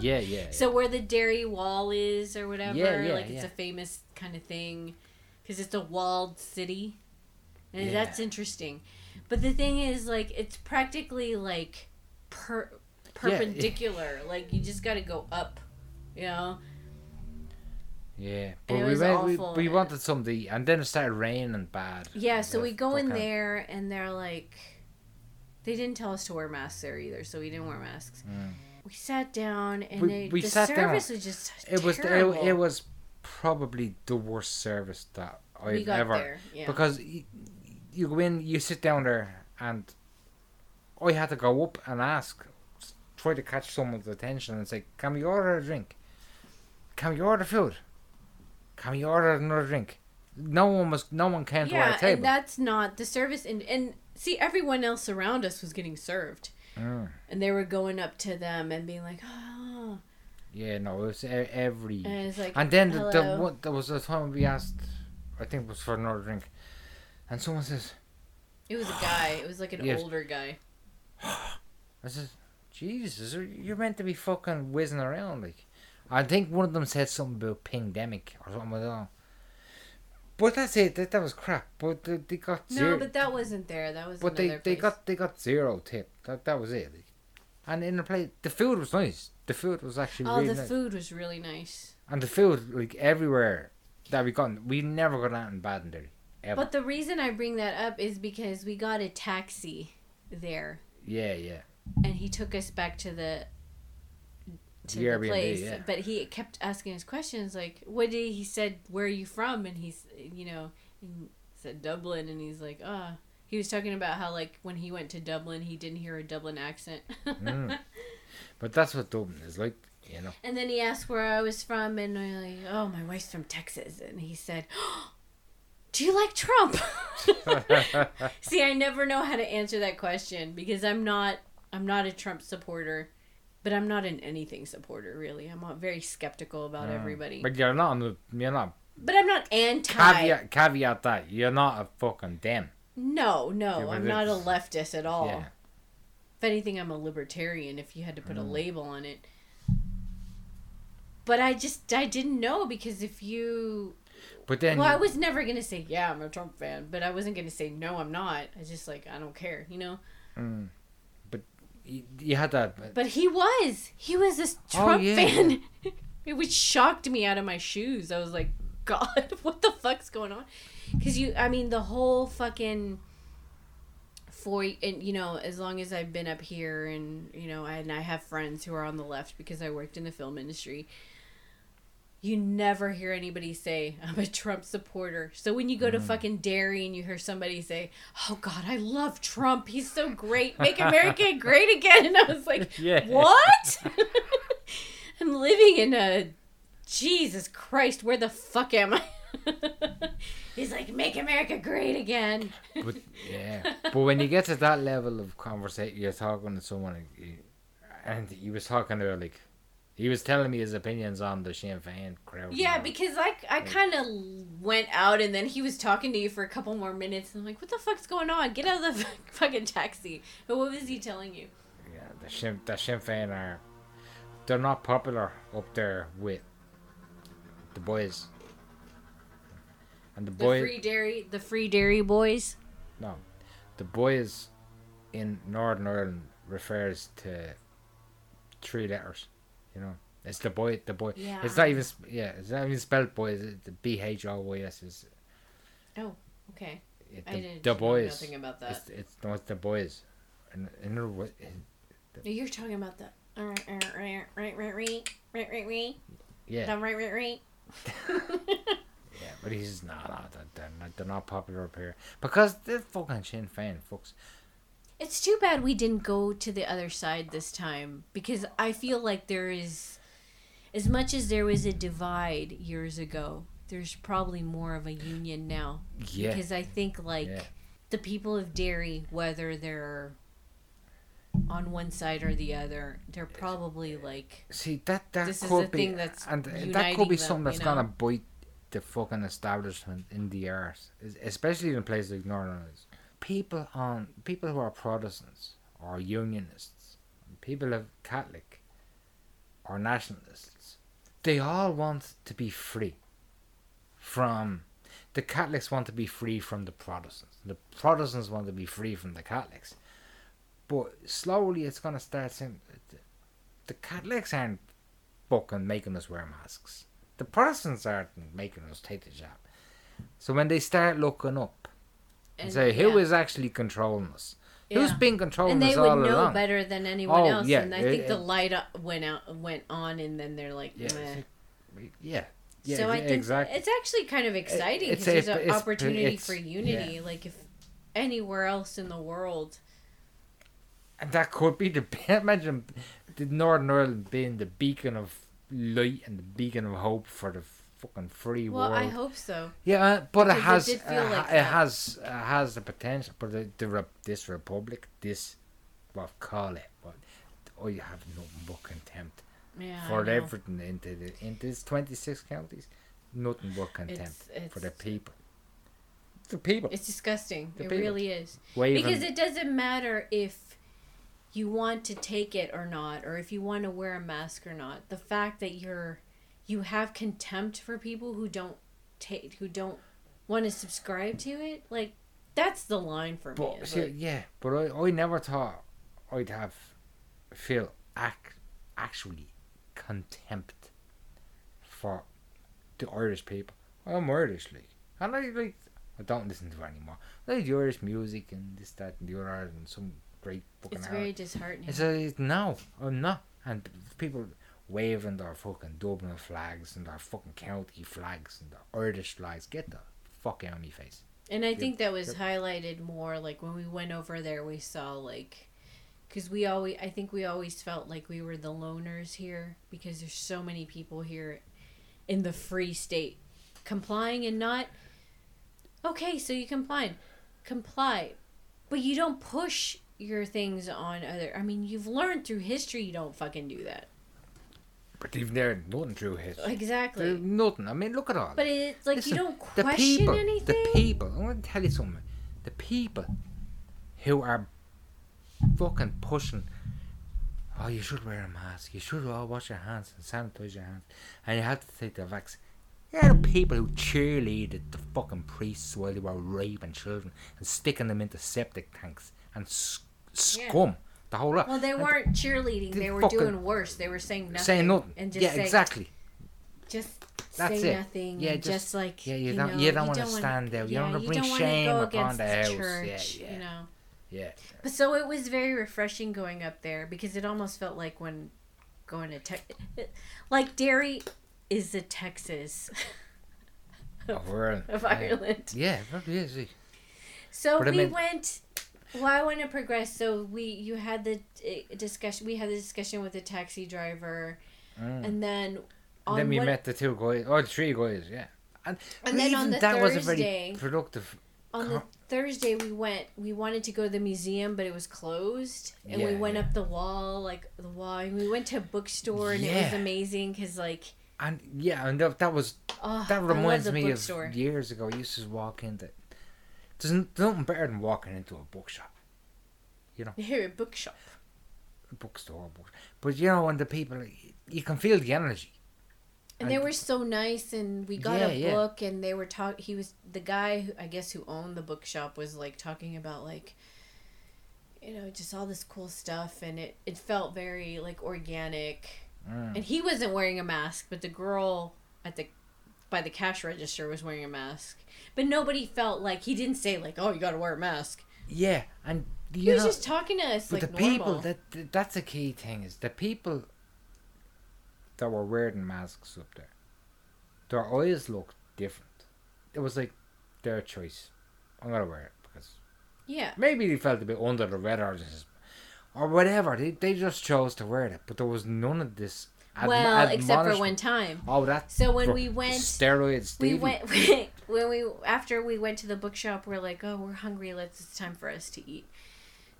yeah, yeah. So where the Derry wall is, or whatever, Yeah, yeah, like it's yeah. a famous kind of thing, because it's a walled city, and Yeah. that's interesting. But the thing is, like, it's practically like per perpendicular. Like you just got to go up, you know. Yeah, but we went. We, we wanted something, and then it started raining bad. Yeah, so we go in there and they're like, they didn't tell us to wear masks there either, so we didn't wear masks. Mm. We sat down and We- they, we the sat down. service was just It was. It, it was probably the worst service that I've ever. there, yeah. Because you, you go in, you sit down there, and I had to go up and ask, try to catch someone's attention and say, "Can we order a drink? Can we order food? Can we order another drink?" No one was. No one came to our yeah, table. and that's not the service. And and see, everyone else around us was getting served, Mm. and they were going up to them and being like, oh, Yeah, no, it was e- every. and it's like, And then the, the hello. one, there was a time we asked, I think it was for another drink, and someone says, it was a guy. It was like an Yes. older guy. I says, Jesus, are- you're meant to be fucking whizzing around. Like, I think one of them said something about pandemic or something like that. But that's it. That, that was crap. But they, they got No, zero. but that wasn't there. That was but they, another they got they got zero tip. That that was it. And in the plate, the food was nice. The food was actually Oh, really the nice. food was really nice. And the food, like everywhere that we got, we never got bad in Derry. Ever. But the reason I bring that up is because we got a taxi there, yeah, yeah. and he took us back to the to The Airbnb, place. yeah. But he kept asking us questions like, "What did he said? Where are you from?" And he's, you know, he said Dublin, and he's like, "Ah." He was talking about how like when he went to Dublin, he didn't hear a Dublin accent. Mm. But that's what Dublin is like, you know. And then he asked where I was from, and I'm like, "Oh, my wife's from Texas." And he said, "Do you like Trump?" See, I never know how to answer that question because I'm not I'm not a Trump supporter, but I'm not an anything supporter really. I'm not very skeptical about Mm. everybody. But you're not. on the- You're not. But I'm not anti. Caveat, caveat that you're not a fucking dem. No, no, Yeah, I'm not a leftist at all. Yeah. If anything, I'm a libertarian. If you had to put a Mm. label on it. But I just I didn't know because if you But then well, I was never gonna say yeah I'm a Trump fan, but I wasn't gonna say no I'm not. I just like I don't care, you know. Mm. You, you had that. But he was he was this Oh, Trump yeah. fan. it was shocked me out of my shoes. I was like, God, what the fuck's going on? Because you, I mean, the whole fucking for and you know as long as I've been up here and you know and I have friends who are on the left because I worked in the film industry. You never hear anybody say I'm a Trump supporter. So when you go to mm. fucking Derry and you hear somebody say, "Oh God, I love Trump. He's so great. Make America great again," and I was like, Yeah. "What?" I'm living in a Jesus Christ. Where the fuck am I? He's like, "Make America great again." But yeah. but when you get to that level of conversation, you're talking to someone, and he- was talking to like, he was telling me his opinions on the Sinn Féin crowd. Yeah, because I, I kind of went out and then he was talking to you for a couple more minutes and I'm like, what the fuck's going on? Get out of the fucking taxi. But what was he telling you? yeah, the Sinn, the Sinn Féin are, they're not popular up there with the boys. And the The boys, free Derry, the free Derry boys. no, the boys in Northern Ireland refers to three letters. You know, it's the boy, the boy. Yeah. It's not even, yeah, it's not even spelled boys. It's the B H O Y S is Oh, okay. it, I didn't the know boys. nothing about that. It's, it's no, it's the boys. And in other wo- No, You're talking about the uh, uh, right, right, right, right, right, right, right, yeah, the right, right, right. yeah, but he's not. No, they're, they're not. They're not popular up here because they're fucking Sinn Féin, folks. It's too bad we didn't go to the other side this time because I feel like there is, as much as there was a divide years ago, there's probably more of a union now. Yeah, Because I think like Yeah. the people of Derry, whether they're on one side or the other, they're probably like see that that This is could the be, thing that's and that could be them, something that's you know? gonna bite the fucking establishment in the arse, especially in places like Northern Ireland. People on people who are Protestants or Unionists, people of Catholic or nationalists, they all want to be free from. The Catholics want to be free from the Protestants. The Protestants want to be free from the Catholics. But slowly, it's gonna start saying the Catholics aren't fucking making us wear masks. The Protestants aren't making us take the jab. So when they start looking up and, say who is yeah, actually controlling us, who's yeah. been controlling and they us would all know along? better than anyone Oh, else. yeah, and I it- think the light went out, went on, and then they're like, Yeah, Meh. yeah, yeah, so I think exactly. it's actually kind of exciting because there's an opportunity for unity. Like if anywhere else in the world, And that could be the imagine the Northern Ireland being the beacon of light and the beacon of hope for the fucking free well, world. I hope so. Yeah, uh, but it Because it has did feel uh, like it has uh, has the potential. But the, the this republic, this what call it, what oh you have nothing but contempt Yeah, for everything into the in these twenty six counties, nothing but contempt It's- for the people. The people It's disgusting. The it people. really is. waving. Because it doesn't matter if you want to take it or not, or if you want to wear a mask or not. The fact that you're you have contempt for people who don't take who don't want to subscribe to it, like that's the line for me. But It's see, like, yeah, but I, I never thought I'd have feel ac- actually contempt for the Irish people. I'm Irish, like, and I like I don't listen to it anymore. I like the Irish music and this, that, and the other, and some great fucking. it's very disheartening. It's a no, I'm not, and people waving their fucking Dublin flags and their fucking county flags and their Irish flags. Get the fuck out of my face. And I think that was highlighted more like when we went over there, we saw like, because we always, I think we always felt like we were the loners here because there's so many people here in the free state complying and not. Okay, so you complied, comply, but you don't push your things on other. I mean, you've learned through history you don't fucking do that. But even there, nothing through his. Exactly. Nothing. I mean, look at all. But it's like Listen, you don't the question people, anything. The people. I want to tell you something. The people who are fucking pushing. Oh, you should wear a mask. You should all wash your hands and sanitize your hands, and you have to take the vaccine. They're the people who cheerleaded the fucking priests while they were raping children and sticking them into septic tanks and s- scum. The whole lot. Well, they And weren't cheerleading. the They were doing worse. They were saying nothing. saying nothing. And just yeah, say, exactly. Just That's say it. nothing. Yeah, just- just, like yeah, you you, don't- know, you don't wanna wanna- stand there. You don't wanna bring don't shame upon the house. Yeah, Church, yeah. You know. Yeah. But so it was very refreshing going up there because it almost felt like when going to Texas, like Derry is the Texas oh, Of Ireland. of yeah. Ireland. Yeah, probably is. So But I we mean- went. Well, I want to progress. So we, you had the uh, discussion. We had the discussion with the taxi driver, Mm. and then on then we what, met the two guys, or the three guys, yeah. And, And then on the that was a Thursday- very productive. on the Thursday we went. We wanted to go to the museum, but it was closed, and we went yeah. up the wall, like the wall. And we went to a bookstore, and it was amazing because like And yeah, and that, that was oh, that reminds me bookstore. of years ago. I used to walk into. There's n- nothing better than walking into a bookshop, you know. Here, a bookshop. a bookstore, book. But you know, when the people, you can feel the energy. And they were so nice, and we got Yeah, a yeah. book, and they were talk. He was the guy, who, I guess, who owned the bookshop was like talking about like, you know, just all this cool stuff, and it it felt very like organic. Mm. And he wasn't wearing a mask, but the girl at the by the cash register was wearing a mask. But nobody felt like he didn't say like, "Oh, you got to wear a mask." Yeah, and He was know, just talking to us But like the people normal. that that- that's a key thing is the people that were wearing masks up there. Their eyes looked different. It was like their choice. I'm gonna wear it because yeah. maybe they felt a bit under the or, or whatever. They they just chose to wear it, but there was none of this. Well, except for one time. Oh, that's So when we went, steroids. we went when we after we went to the bookshop. We're like, oh, we're hungry. Let's. It's time for us to eat.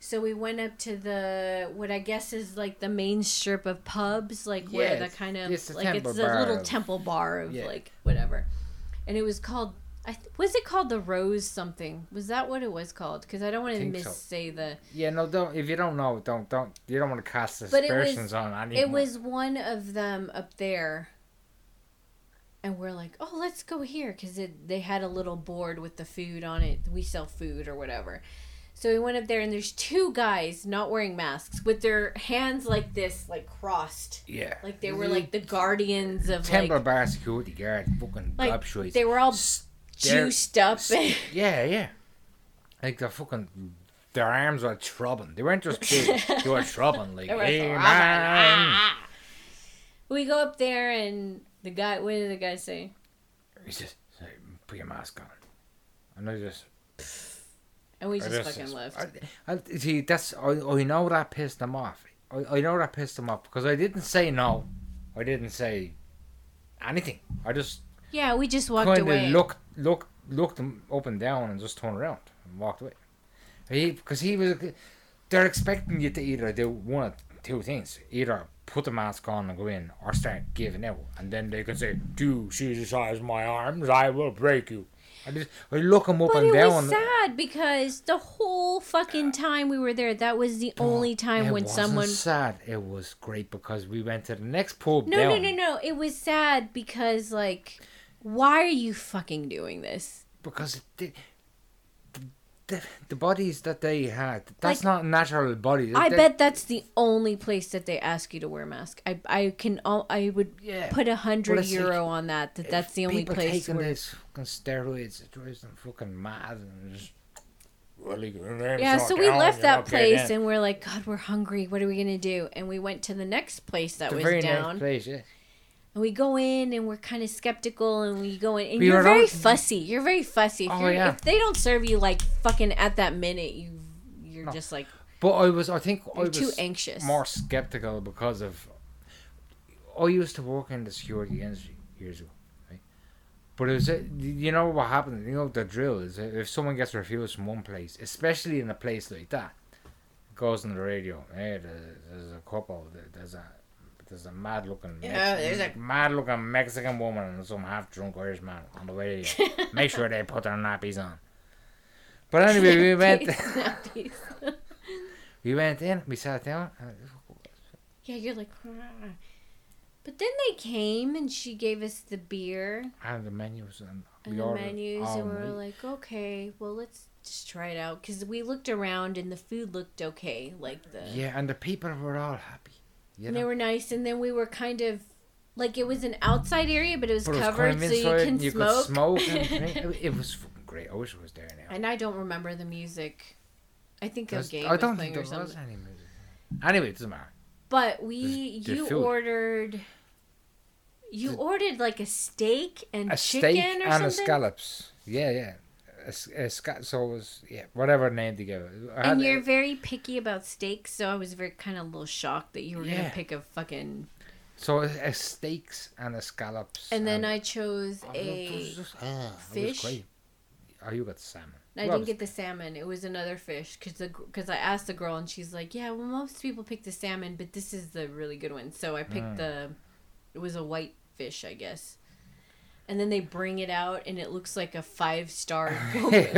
So we went up to the what I guess is like the main strip of pubs, like Yeah, where the kind of it's like it's a little temple bar of Yeah. like whatever, and it was called. I th- was it called the Rose something? Was that what it was called? Because I don't want to Think so. missay the. Yeah, no, don't. If you don't know, don't don't. You don't want to cast But was- on anyone. It was one of them up there. And we're like, oh, let's go here because they had a little board with the food on it. We sell food or whatever. So we went up there, and there's two guys not wearing masks with their hands like this, like crossed, Yeah. like they were like the guardians of Temple like bar security guard, fucking Like, they were all S- they're- juiced up. yeah, yeah. Like they're fucking. Their arms were throbbing. They weren't just big. they were throbbing. Like, were hey, man. we go up there, and the guy. What did the guy say? He says, "Say, put your mask on. And I just. And we I just fucking just- left. I, I, see, that's. I, I know that pissed them off. I, I know that pissed them off because I didn't say no. I didn't say anything. I just yeah, we just walked away. looked looked looked them up and down and just turned around and walked away. He because he was they're expecting you to either do one of two things: either put the mask on and go in, or start giving out, and then they can say, "Do see the size of my arms? I will break you." I just I look them up But and it down. was sad because the whole fucking time we were there, that was the only time it when someone. sad. It was great because we went to the next pub No, down no, no, no. It was sad because, like, why are you fucking doing this? because the, the the bodies that they had that's Like, not natural body. I They- bet that's the only place that they ask you to wear a mask. I, I can, all I would Yeah. put a hundred euro euro on that. That that's the only people place taking where. this fucking steroids, it drives them fucking mad and just like, Yeah, so we down, left that place and we're like, God, we're hungry. What are we gonna do? And we went to the next place that the was down. place, yeah. And we go in and we're kind of skeptical and we go in and you're very fussy. You're very fussy. If, Oh, you're, yeah. if they don't serve you like fucking at that minute, you you're No. just like But I was, I think, I was too anxious. more skeptical because of. I used to work in the security industry years ago, right? But it was, uh, you know what happened? You know the drill is uh, if someone gets refused from one place, especially in a place like that, it goes on the radio. Hey, there's, there's a couple. There's a there's a mad looking Yeah, there's a- mad looking Mexican woman and some half drunk Irish man on the way. Make sure they put their nappies on. But anyway, we went. We went in. We sat down. yeah, you're like. But then they came and she gave us the beer And the menus and, and we the menus, and we were like, okay, well, let's just try it out because we looked around and the food looked okay, like the yeah, and the people were all happy. You and they were nice. And then we were kind of like it was an outside area, but it was But it was covered, so you can you smoke. Could smoke. It, was great. I wish it was there now. and I don't remember the music. I think a There's- game I was don't think there was any music. Anyway, it doesn't matter. But we, There's- there's you food. ordered. You ordered like a steak and A chicken steak or and something. a scallops. Yeah, yeah. A, s- a sca- so was yeah, whatever name to give it. And you're very picky about steaks, so I was very kind of a little shocked that you were Yeah. gonna pick a fucking. so a, a steaks and a scallops. And then I chose Oh, a. just- ah, fish. Oh, you got salmon. I Well, didn't get the salmon. It was another fish because the because I asked the girl and she's like, yeah, well most people pick the salmon, but this is the really good one. So I picked Mm. the. It was a white fish, I guess. And then they bring it out, and it looks like a five star gourmet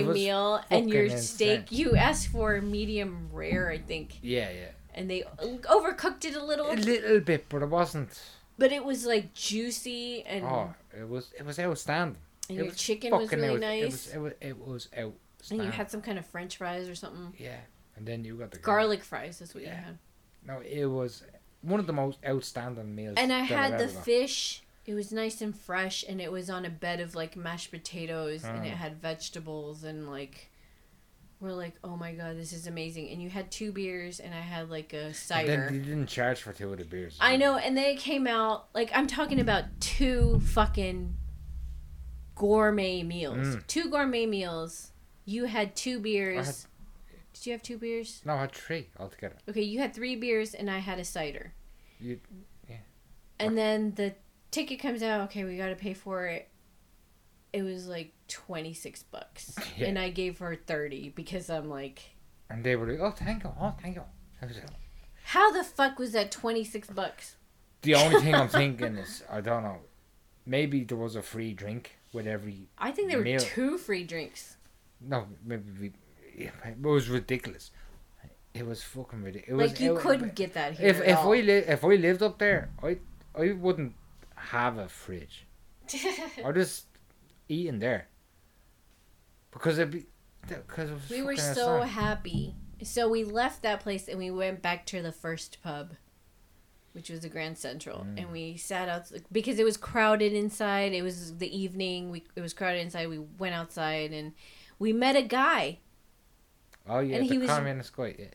was- was meal. And your fucking steak, insane. you asked for medium rare, I think, Yeah, yeah. and they overcooked it a little, A little bit, but it wasn't. but it was like juicy and, Oh, it was it was outstanding. and it your was chicken was really out- nice, It was it was, it was and you had some kind of French fries or something. yeah, and then you got the Garlic fries is what you had. No, it was one of the most outstanding meals. And I had the fish. It was nice and fresh, and it was on a bed of like mashed potatoes, and it Mm. had vegetables, and like, we're like, oh my god, this is amazing. And you had two beers, and I had like a cider. then they didn't charge for two of the beers. I know, and they came out like I'm talking about two fucking gourmet meals. Mm. Two gourmet meals. You had two beers. Did you have two beers? No, I had three altogether. Okay, you had three beers, and I had a cider. You, yeah. And then the ticket comes out. Okay, we got to pay for it. It was like twenty six bucks, Yeah. and I gave her thirty because I'm like, And they were like, "Oh, thank you, oh, thank you." Was how the fuck was that twenty six bucks? The only thing I'm thinking is, I don't know, maybe there was a free drink with every. I think there were two free drinks. No, maybe we, yeah, it was ridiculous. It was fucking ridiculous. like you it, couldn't get that here. If if all. I li- if I lived up there, I I wouldn't have a fridge. I just eat in there. Because it'd be, because we were so outside. happy. So we left that place and we went back to the first pub, which was the Grand Central, Mm. and we sat out because it was crowded inside. It was the evening. We it was crowded inside. We went outside and we met a guy. Oh yeah, and the he was- communist guy.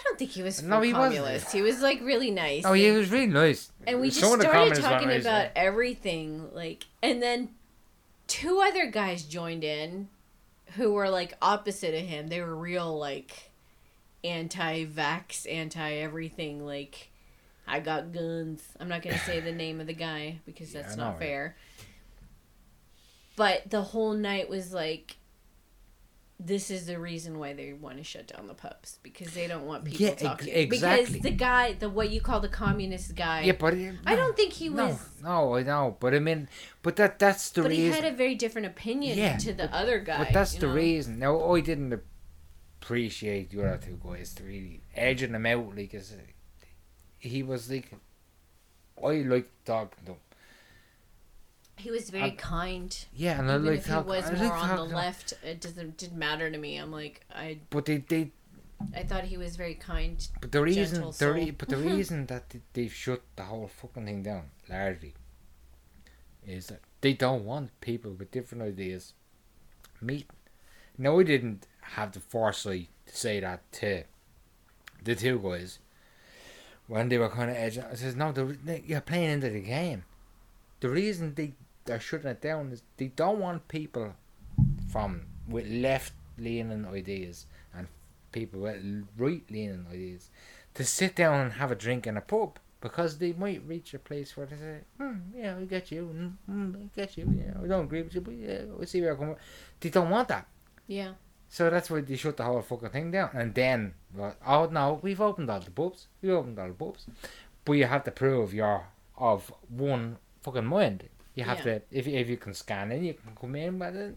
Yeah. I don't think he was No, he wasn't. He was like really nice. Oh, he was really nice. and we just started talking about everything like and then two other guys joined in who were like opposite of him they were real like anti-vax anti-everything like i got guns i'm not gonna say the name of the guy because Yeah, that's know, not fair but the whole night was like this is the reason why they want to shut down the pubs because they don't want people Yeah, ex- talking exactly. because the guy the what you call the communist guy Yeah, but it, I don't think he was. No, no, I know, but I mean, but that that's the reason. but he had a very different opinion Yeah, to the other guy. but that's the know? reason. Now, I didn't appreciate the other two guys to really edging them out. Like, as he was like, I like talking to him. He was very I- kind. Yeah, and I Even like if he was I more on talking the left, it doesn't didn't matter to me. I'm like I But they, they, I thought he was very kind. but the reason, the re- but the reason that they- they've shut the whole fucking thing down largely is that they don't want people with different ideas meeting. Now I didn't have the foresight to say that to the two guys when they were kind of edging. I says, "No, the, you're playing into the game. The reason they they're shutting it down is they don't want people from with left leaning ideas and people with right leaning ideas to sit down and have a drink in a pub." Because they might reach a place where they say, hmm, yeah, I get you, mm, mm, I get you, yeah, I don't agree with you, but yeah, we see where I come. They don't want that. Yeah. So that's why they shut the whole fucking thing down. And then, well, oh no, we've opened all the pubs. We opened all the pubs. But you have to prove you're of one fucking mind. You have Yeah. to, if, if you can scan in, you can come in. But then,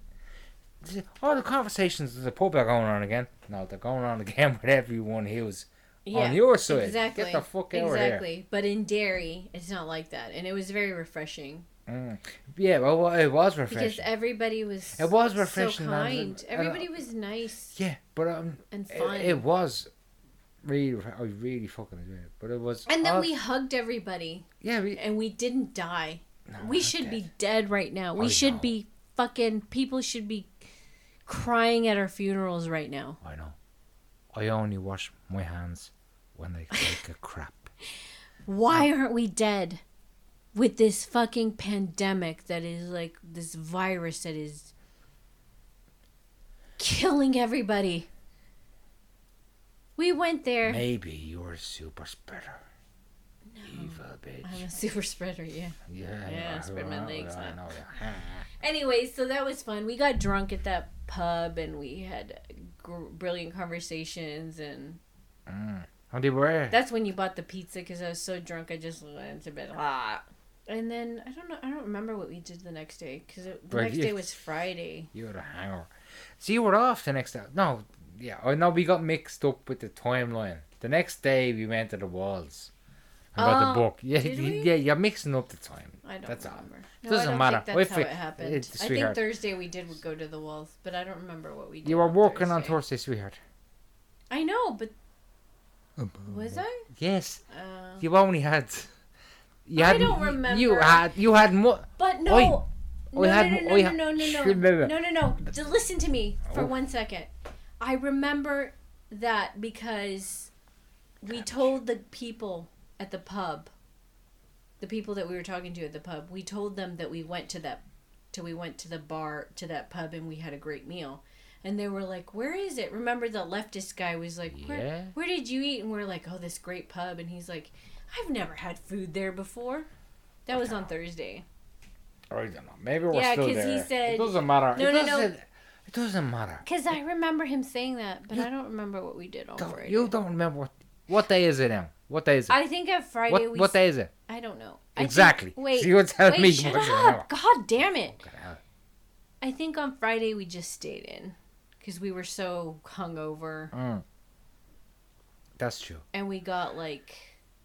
all the conversations at the pub are going on again. No, they're going on again with everyone who's Yeah. on your side. Exactly. Get the fuck out of here. Exactly. But in Derry, it's not like that, and it was very refreshing Mm. Yeah, well, it was refreshing because everybody was. It was refreshing, and- kind. and- Everybody was nice yeah, but um, and it, fun. it was really, I really fucking enjoyed it. But it was. and then all- we hugged everybody, Yeah, we. and we didn't die. No, we should dead. be dead right now. We I should be fucking. People should be crying at our funerals right now. I know. I only wash my hands when they take a crap. Why aren't we dead? With this fucking pandemic that is like this virus that is killing everybody. We went there. Maybe you're a super spreader. Evil bitch. I'm a super spreader, yeah. yeah, Yeah, spread my legs, I know, yeah. Anyway, so that was fun. We got drunk at that pub and we had gr- brilliant conversations and Mm. How they were? That's when you bought the pizza because I was so drunk I just went to bed. Ah. And then I don't know. I don't remember what we did the next day because the next you- day was Friday. You had a hangover. So you were off the next day. No, yeah, I know we got mixed up with the timeline. The next day we went to the walls. And got Oh, the book. Yeah, did we? yeah, you're mixing up the time. I don't That's all. remember. No, Doesn't I don't matter. Think that's We how fi- it happened. it's I think. Thursday we did go to the walls, but I don't remember what we did. You were on working on Thursday. Thursday, sweetheart. I know, but was I? Yes, Uh, you only had. You I had, don't remember. You had. You had more. But no. Oi. No, We no, had- no, no, we no, no, no, no, blah, blah. no, no, no. Just listen to me for Oh. one second. I remember that because we told the people at the pub, the people that we were talking to at the pub, we told them that we went to that, till we went to the bar to that pub and we had a great meal, and they were like, "Where is it?" Remember the leftist guy was like, "Where, Yeah. where did you eat?" And we're like, "Oh, this great pub," and he's like, "I've never had food there before." That was on Thursday. I don't know. Maybe we're Yeah, still 'cause he said- it doesn't matter. No, it no, no. doesn't, It doesn't matter. Because I remember him saying that, but You- I don't remember what we did on Don't- Friday. you don't remember what? What day is it now? What day is it? I think on Friday what, we. what day is it? I don't know. I think- Exactly. wait. So you're telling wait, me shut up! God damn it! I think on Friday we just stayed in because we were so hungover, Mm. That's true. and we got like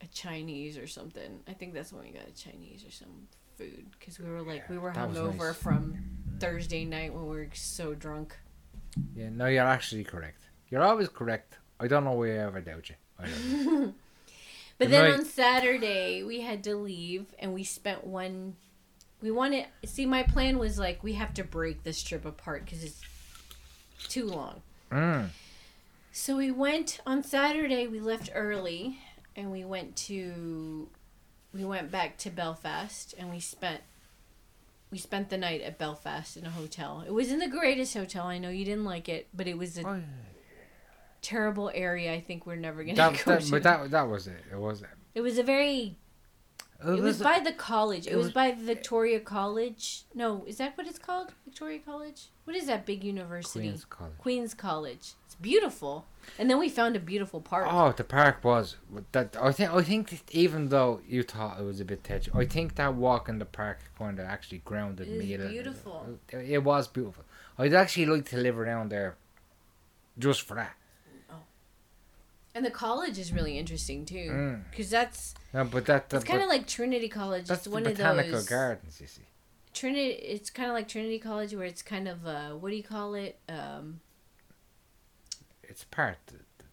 a Chinese or something. I think that's when we got a Chinese or some food because we were like we were hungover nice. from Thursday night when we were so drunk. Yeah, no, you're actually correct. You're always correct. I don't know why I ever doubt you. But Good then night. on Saturday we had to leave and we spent one we wanted see my plan was like we have to break this trip apart cuz it's too long. mm. So we went on Saturday we left early and we went to we went back to Belfast and we spent we spent the night at Belfast in a hotel. It wasn't the greatest hotel. I know you didn't like it, but it was a Oh, yeah. Terrible area. I think we're never going that, to go that, to. but that that was it. It was. it It was a very It was by the college. It, it was, was- by Victoria College. No, is that what it's called? Victoria College? What is that big university? Queen's College. Queen's College. It's beautiful. And then we found a beautiful park. Oh, the park was that. I think. I think even though you thought it was a bit touchy, I think that walk in the park kind of actually grounded It was me. beautiful. It, it was beautiful. I'd actually like to live around there, just for that. And the college is really interesting too. Mm. Because that's No, but that, that it's kind of like Trinity College. that's It's the one botanical of those gardens. You see. Trinity. It's kind of like Trinity College, where it's kind of uh, what do you call it? Um, It's part.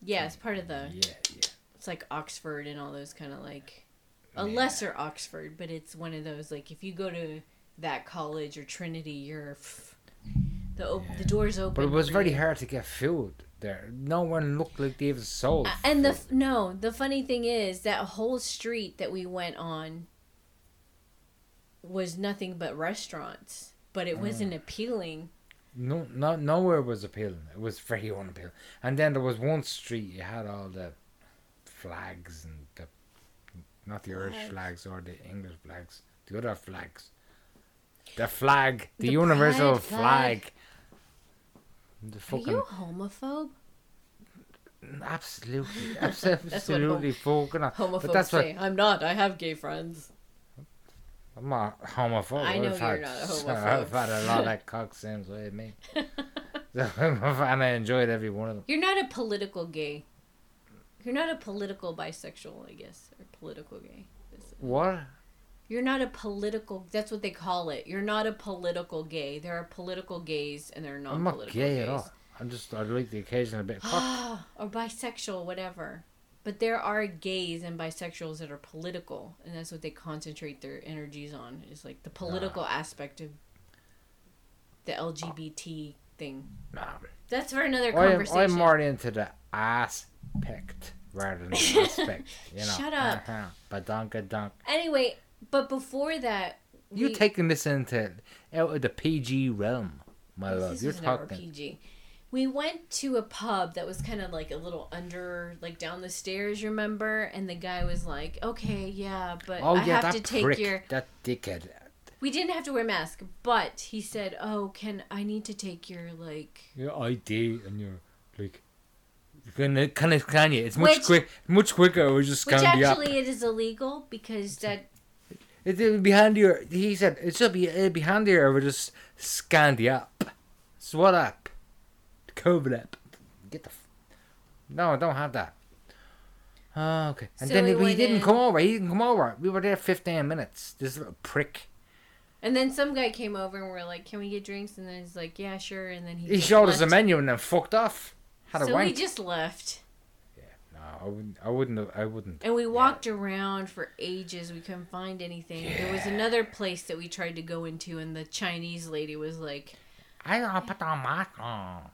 yeah, it's part of the. Yeah, yeah. It's like Oxford and all those kind of like a Yeah. lesser Oxford, but it's one of those like if you go to that college or Trinity, you're f- The op- the doors open. But it was very hard to get food there. No one looked like they was sold. And the no, the funny thing is that whole street that we went on was nothing but restaurants, but it wasn't Mm. appealing. no, no, nowhere was appealing. It was very unappealing. And then there was one street you had all the flags and the not the Irish Flags. flags or the English flags, the other flags. The flag, the, The universal flag. flag. The Are fucking you a homophobe? absolutely, That's abso- what absolutely fucking. But Homophobes that's what. I'm not. I have gay friends. I'm not homophobe. I know I've you're had, not a I've homophobe. had a lot of cock same way as me. and I enjoyed every one of them. You're not a political gay. You're not a political bisexual, I guess, or political gay. What? You're not a political. That's what they call it. You're not a political gay. There are political gays and there are not I'm not gay gays. at all. I'm just I like the occasional bit of or bisexual, whatever. But there are gays and bisexuals that are political, and that's what they concentrate their energies on. Is like the political aspect of the LGBT thing. Nah. That's for another I'm, conversation. I'm more into the aspect rather than the aspect. You know. Shut up. Uh-huh. Badonka donk. Anyway, but before that, you're taking this into out of the PG realm, my love. You're isn't our talking. PG. We went to a pub that was kind of like a little under, like down the stairs. Remember? And the guy was like, "Okay, yeah, but Oh I yeah, have to take prick, your." that dickhead. We didn't have to wear mask, but he said, "Oh, can I need to take your like?" Your ID and your like. Can it, can it scan you? It's much Which- quick, much quicker. We just Which scan you up. actually it is illegal because that It would uh, be handier. He said it should be. It'd be handier if we just scanned the app. So what app? The COVID app. Get the. F- no, I don't have that. Oh, okay. And So then we didn't in- come over. He didn't come over. We were there fifteen minutes. This little prick. And then some guy came over and we're like, "Can we get drinks?" And then he's like, "Yeah, sure." And then he He showed us the menu and then fucked off. Had a So wank. we just left, I wouldn't. I wouldn't. have- I wouldn't. and we walked around for ages. We couldn't find anything. There was another place that we tried to go into, and the Chinese lady was like, I don't put on mask on.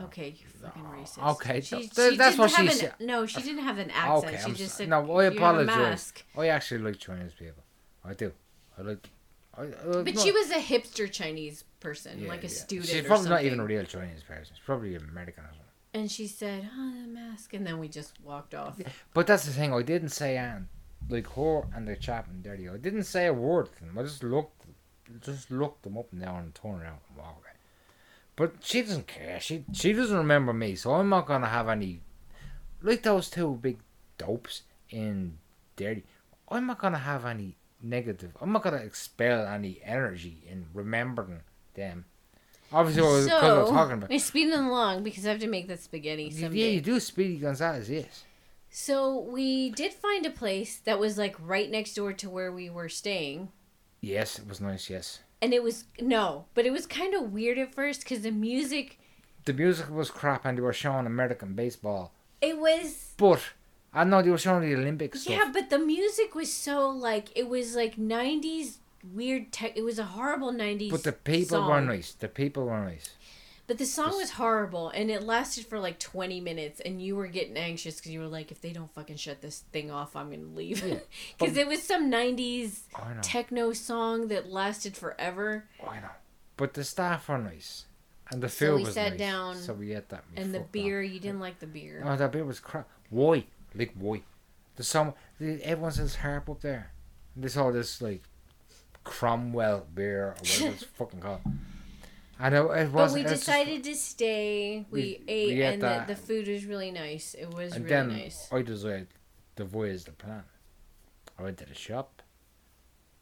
"Okay, you're fucking racist." okay, she, she that's didn't what have she an, said. No, she didn't have an accent. Okay, she I'm just said, no, I "You apologize. mask." I actually like Chinese people. I do. I like. I, uh, But no- she was a hipster Chinese person, Yeah, like a yeah. student. She's probably not even a real Chinese person. She's probably American or something. And she said, "Oh, the mask," and then we just walked off. But that's the thing. I didn't say Anne, like her and the chap in dirty. I didn't say a word to them. I just looked, just looked them up and down and turned around and walked away. But she doesn't care. She she doesn't remember me, so I'm not gonna have any. Like those two big dopes in dirty. I'm not gonna have any negative. I'm not gonna expel any energy in remembering them. Obviously, was So talking about. we're speeding along because I have to make that spaghetti Yeah, you do Speedy Gonzalez, yes. So we did find a place that was like right next door to where we were staying. Yes, it was nice, yes. And it was no, but it was kind of weird at first because the music, The music was crap and they were showing American baseball. it was But, I know they were showing the Olympic stuff. yeah, but the music was so like it was like '90s weird tech. It was a horrible '90s. But the people were song. nice. The people were nice. But the song This- was horrible, and it lasted for like 20 minutes, and you were getting anxious because you were like, if they don't fucking shut this thing off, I'm gonna leave. Because it was some 90s techno song that lasted forever, I know. But the staff were nice. And the food So we was sat nice. down, So we ate that. we and the beer, you didn't like the beer. Oh, that beer was crap. Why? Like, why? The some. the- Everyone says harp up there. And there's all this, like, Cromwell beer or whatever it's fucking called. I know it was. but we it's just- decided to stay. We, We- ate, we and the, the food was really nice. It was And really then nice. I decided the voice the plan. I went to the shop,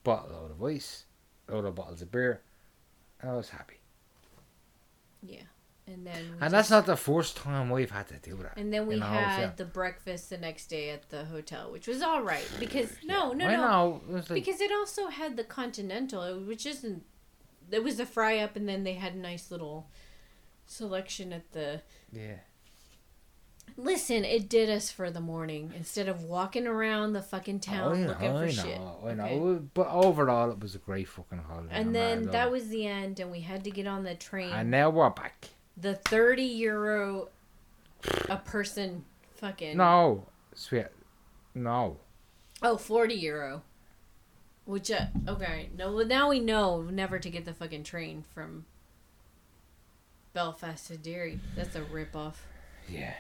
bought a load of ice, a load of bottles of beer, and I was happy. Yeah, and then And that's just- not the first time we've had to do that. And then we a had hotel. the breakfast the next day at the hotel, which was all right because no, no, I no. know. It like, because it also had the continental which isn't it was the fry up and then they had a nice little selection at the yeah. Listen, it did us for the morning instead of walking around the fucking town I know, looking for I know, shit. I know. okay? But overall, it was a great fucking holiday. And then that was the end, and we had to get on the train. And now we're back. The 30 euro a person fucking. No, sweet. No. Oh, 40 euro. Which, uh, okay. No, well, now we know never to get the fucking train from Belfast to Derry. That's a ripoff. Yeah.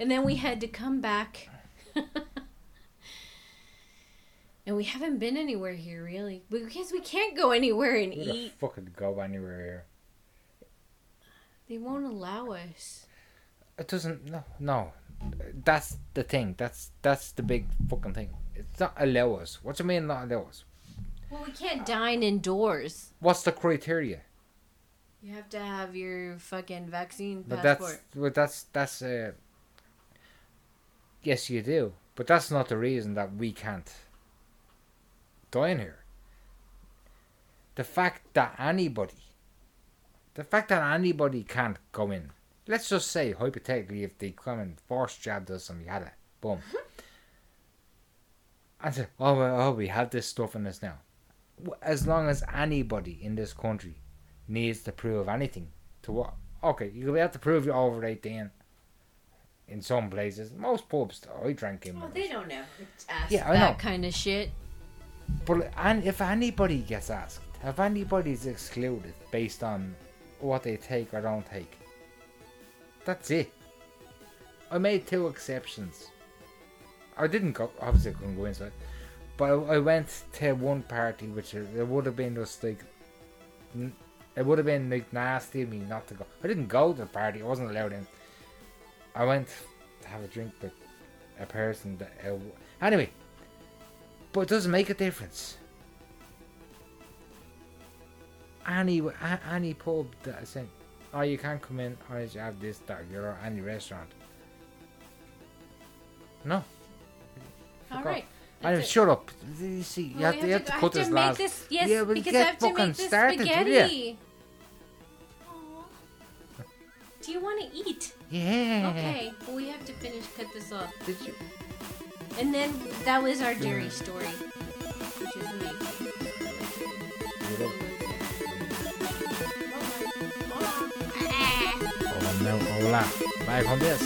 And then we had to come back. and we haven't been anywhere here, really. Because we can't go anywhere and We eat. fucking go anywhere here. They won't allow us. It doesn't. No, no. That's the thing. That's that's the big fucking thing. It's not allow us. What do you mean not allow us? Well, we can't dine indoors. What's the criteria? You have to have your fucking vaccine But passport. that's but that's that's uh. Yes, you do. But that's not the reason that we can't dine here. The fact that anybody, the fact that anybody can't go in. Let's just say hypothetically, if they come and force jabbed us and we had it, boom. and say, oh, well, oh, we have this stuff in us now. As long as anybody in this country needs to prove anything to what? Okay, you'll have to prove you're over 18 in some places. Most pubs, I drank in. Well, they don't know. ask Yeah, I that know. kind of shit. But and if anybody gets asked, if anybody's excluded based on what they take or don't take, that's it. I made two exceptions. I didn't go. Obviously, I couldn't go inside, but I, went to one party which it would have been just like. It would have been like nasty of me not to go. I didn't go to the party. I wasn't allowed in. I went to have a drink with a person that. Uh, anyway, but it doesn't make a difference. Any any pub that I said, oh, you can't come in unless you have this, that, or or any restaurant. No. All Fuck right. off. Anyway, That's shut up. You see, you Well, have to, you have to I put have this to make last. this, yes, Yeah, but because get I have to make this started, spaghetti. Do you want to eat? Yeah. Okay. Well, we have to finish, cut this off. Did you? And then that was our Derry mm. story, which is amazing. lá. Vai com Deus.